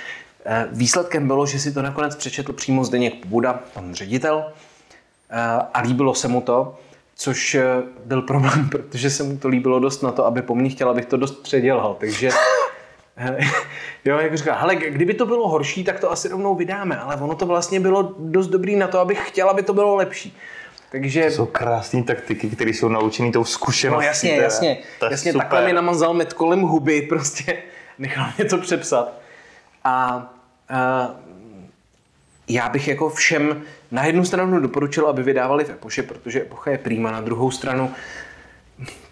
Eh, Výsledkem bylo, že si to nakonec přečetl přímo Zdeněk Buda, pan ředitel, Eh, a líbilo se mu to, což eh, byl problém, [LAUGHS] protože se mu to líbilo dost na to, aby po mně chtěl, abych to dost předělal. Takže [LAUGHS] jo, jak říkal, hele, kdyby to bylo horší, tak to asi rovnou vydáme, ale ono to vlastně bylo dost dobrý na to, abych chtěl, aby to bylo lepší. Takže, Jsou krásné taktiky, které jsou naučený tou zkušeností. no jasně, teda. jasně, To jasně, super. takhle mi namazal med kolem huby, prostě [LAUGHS] nechal mě to přepsat. A, a já bych jako všem na jednu stranu doporučil, aby vydávali v Epoše, protože Epocha je prýma, na druhou stranu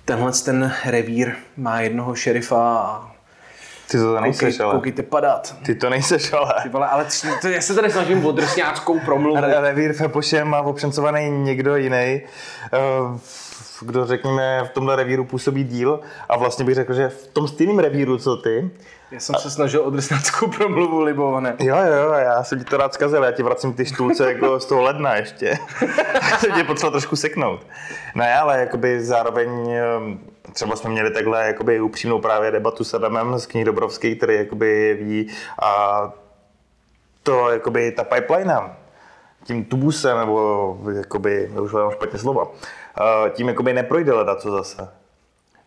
tenhle ten revír má jednoho šerifa a Ty to nejseš, koukej, ale. koukejte padat. Ty to nejseš, ale. Ty vole, ale tři- to, já se tady snažím o drsňáckou promluvu. Re- Revír v Epoše má obšencovaný někdo jiný, eh, kdo řekněme v tomhle revíru působí díl a vlastně bych řekl, že v tom stejném revíru, co ty, Já jsem se snažil o drsňáckou promluvu, libované. Jo, jo, já jsem ti to rád zkazil, já ti vracím ty štůlce jako z toho ledna ještě. [LAUGHS] Já jsem tě potřeboval trošku seknout. Ne, ale jakoby zároveň třeba jsme měli takhle jakoby upřímnou právě debatu s Adamem z knih Dobrovský, který jakoby ví a to jakoby ta pipeline tím tubusem, nebo jakoby, už hledám špatně slova, eh, tím jakoby neprojde leda co zase.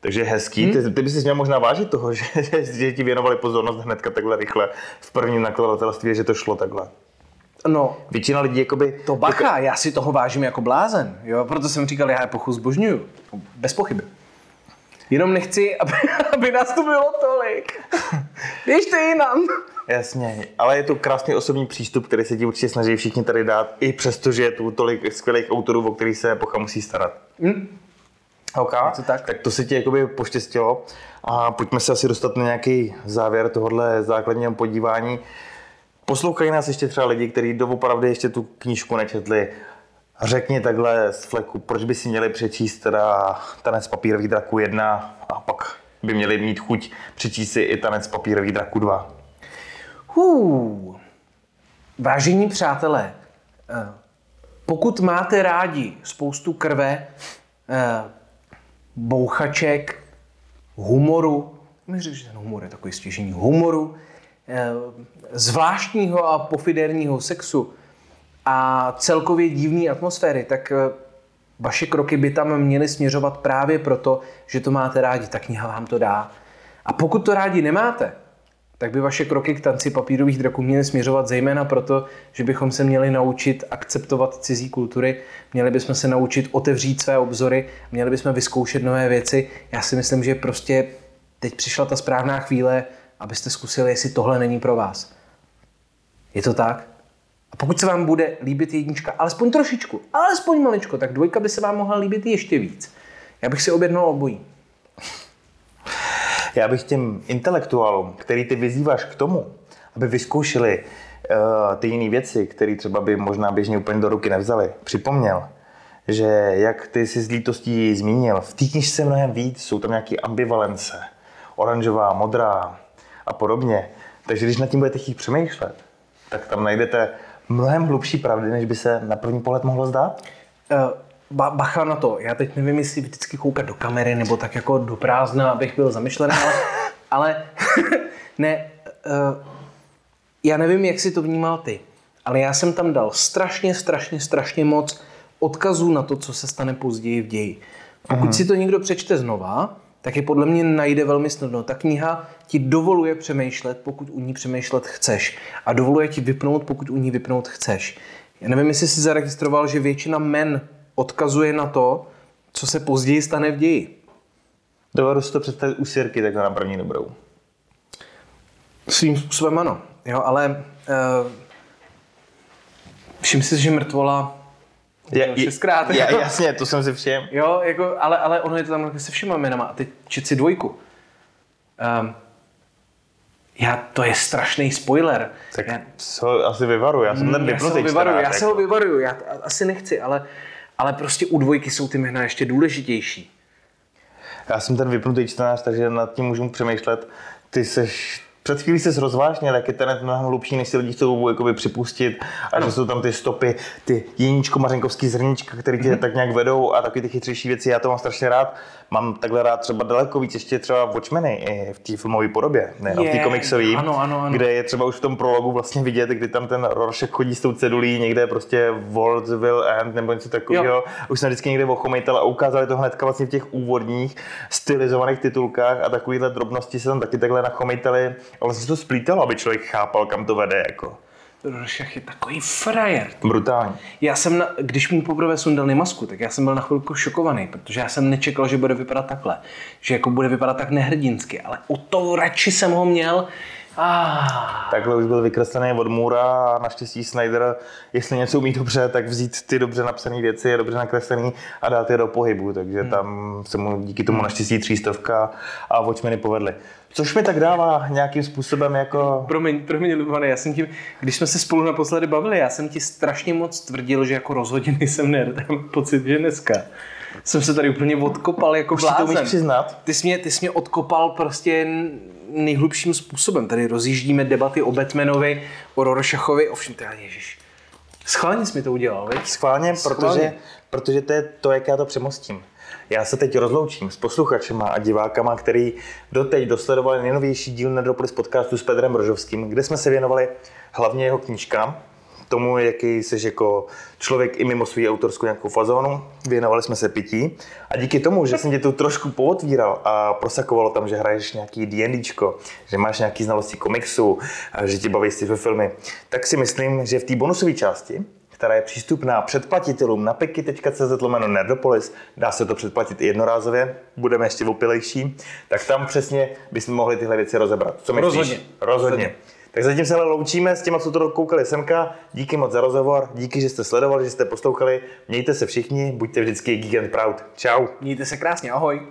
Takže hezký. Hmm. Ty, ty bys si měl možná vážit toho, [LAUGHS] že, že ti věnovali pozornost hnedka takhle rychle v prvním nakladatelství, že to šlo takhle. No, Většina lidí jakoby... to bacha, já si toho vážím jako blázen, jo, proto jsem říkal, já epochu zbožňuju, bez pochyby. Jenom nechci, [LAUGHS] aby, aby nás tu bylo tolik. [LAUGHS] Běžte jinam. Jasně, ale je to krásný osobní přístup, který se ti určitě snaží všichni tady dát, i přesto, že je tu tolik skvělých autorů, o kterých se epocha musí starat. Hm? OK, tak. tak to se ti jakoby poštěstilo a pojďme se asi dostat na nějaký závěr tohohle základního podívání. Poslouchají nás ještě třeba lidi, kteří doopravdy ještě tu knížku nečetli. Řekni takhle z fleku, proč by si měli přečíst teda Tanec papírových draků 1 a pak by měli mít chuť přečíst si i Tanec papírových draků 2. Hů. Vážení přátelé, eh, pokud máte rádi spoustu krve, eh, bouchaček, humoru, myslím, že ten humor je takový stěžení, humoru, eh, zvláštního a pofiderního sexu a celkově divné atmosféry, tak eh, vaše kroky by tam měly směřovat právě proto, že to máte rádi. Ta kniha vám to dá. A pokud to rádi nemáte, tak by vaše kroky k tanci papírových draků měly směřovat zejména proto, že bychom se měli naučit akceptovat cizí kultury, měli bychom se naučit otevřít své obzory, měli bychom vyzkoušet nové věci. Já si myslím, že prostě teď přišla ta správná chvíle, abyste zkusili, jestli tohle není pro vás. Je to tak? A pokud se vám bude líbit jednička, alespoň trošičku, alespoň maličko, tak dvojka by se vám mohla líbit ještě víc. Já bych si objednal obojí. Já bych těm intelektuálům, který ty vyzýváš k tomu, aby vyzkoušeli uh, ty jiné věci, které třeba by možná běžně úplně do ruky nevzali, připomněl, že jak ty si s lítostí zmínil, v té knižce mnohem víc, jsou tam nějaké ambivalence, oranžová, modrá a podobně. Takže když nad tím budete chtít přemýšlet, tak tam najdete mnohem hlubší pravdy, než by se na první pohled mohlo zdát. Uh, ba- bacha na to, já teď nevím, jestli vždycky koukat do kamery nebo tak jako do prázdna, abych byl zamyšlený, [LAUGHS] ale, ale [LAUGHS] ne, uh, já nevím, jak si to vnímal ty, ale já jsem tam dal strašně, strašně, strašně moc odkazů na to, co se stane později v ději. Pokud Mhm. si to někdo přečte znova, tak je podle mě najde velmi snadno. Ta kniha ti dovoluje přemýšlet, pokud u ní přemýšlet chceš. A dovoluje ti vypnout, pokud u ní vypnout chceš. Já nevím, jestli jsi zaregistroval, že většina men odkazuje na to, co se později stane v ději. Dovedu si to představit u sirky takhle na první dobrou. Svým způsobem ano. Jo, ale uh, všim si, že mrtvola Ja, šestkrát. ja, jasně, to jsem si všiml. Jo, jako, ale, ale ono je to tam se všema jménama. A teď čet si dvojku. Um, já, to je strašný spoiler. Tak já, se ho asi vyvaru, já jsem ten Mm, já se ho vypnutý vyvaruju, já se jako. ho vyvaruju, já t- asi nechci, ale, ale prostě u dvojky jsou ty jména ještě důležitější. Já jsem ten vypnutý čtenář, takže nad tím můžu přemýšlet. Ty seš, před chvílí se rozvážnil, jak je ten mnohem hlubší, než si lidi chcou jakoby připustit. A že jsou tam ty stopy, ty jeníčko mařenkovský zrníčka, které tě tak nějak vedou a taky ty chytřejší věci. Já to mám strašně rád. Mám takhle rád třeba daleko víc ještě třeba Watchmeny i v té filmové podobě, ne, v té komiksové, ano, ano, ano. kde je třeba už v tom prologu vlastně vidět, kdy tam ten Rorschach chodí s tou cedulí někde prostě Worldsville End nebo něco takového. Už jsme vždycky někde ochomejtel a ukázali to hnedka vlastně v těch úvodních stylizovaných titulkách a takovýhle drobnosti se tam taky takhle nachomejtali. A vlastně se to splítalo, aby člověk chápal, kam to vede. Jako. Rorschach je takový frajer. Brutální. Já jsem, na, když mu poprvé sundali masku, tak já jsem byl na chvilku šokovaný, protože já jsem nečekal, že bude vypadat takhle. Že jako bude vypadat tak nehrdinsky, ale o to radši jsem ho měl. Ah, Takhle už byl vykreslený od Můra a naštěstí Snyder, jestli něco umí dobře, tak vzít ty dobře napsané věci, dobře nakreslený a dát je do pohybu. Takže Hmm. tam se mu díky tomu naštěstí třístovka a Watchmeny povedly. Což mi tak dává nějakým způsobem jako... promiň, promiň, Lubane, já jsem ti, když jsme se spolu naposledy bavili, já jsem ti strašně moc tvrdil, že jako rozhodně nejsem nerd. Mám pocit, že dneska jsem se tady úplně odkopal jako Už si to umíš blázen. přiznat? Ty jsi, mě, ty jsi mě odkopal prostě nejhlubším způsobem. Tady rozjíždíme debaty o Batmanovi, o Rorschachovi, ovšem teda ježiš. Schválně jsi mi to udělal, veď? Schválně, protože, Schválně. protože to je to, jak já to přemostím. Já se teď rozloučím s posluchačema a divákama, který doteď dosledovali nejnovější díl Nedropolis podcastu s Pedrem Brožovským, kde jsme se věnovali hlavně jeho knížkám, tomu, jaký jsi jako člověk i mimo svou autorskou nějakou fazónu. Věnovali jsme se pití a díky tomu, že jsem tě tu trošku pootvíral a prosakovalo tam, že hraješ nějaký D&Dčko, že máš nějaký znalosti komiksu, a že ti baví sci filmy, tak si myslím, že v té bonusové části která je přístupná předplatitelům na piky.cz lomeno Nerdopolis. Dá se to předplatit i jednorázově, budeme ještě opilejší. Tak tam přesně bychom mohli tyhle věci rozebrat. Co myslíš? Rozhodně. Rozhodně. Tak zatím se ale loučíme s těma, co to koukali semka. Díky moc za rozhovor, díky, že jste sledovali, že jste poslouchali. Mějte se všichni, buďte vždycky geek and proud. Ciao. Mějte se krásně, ahoj.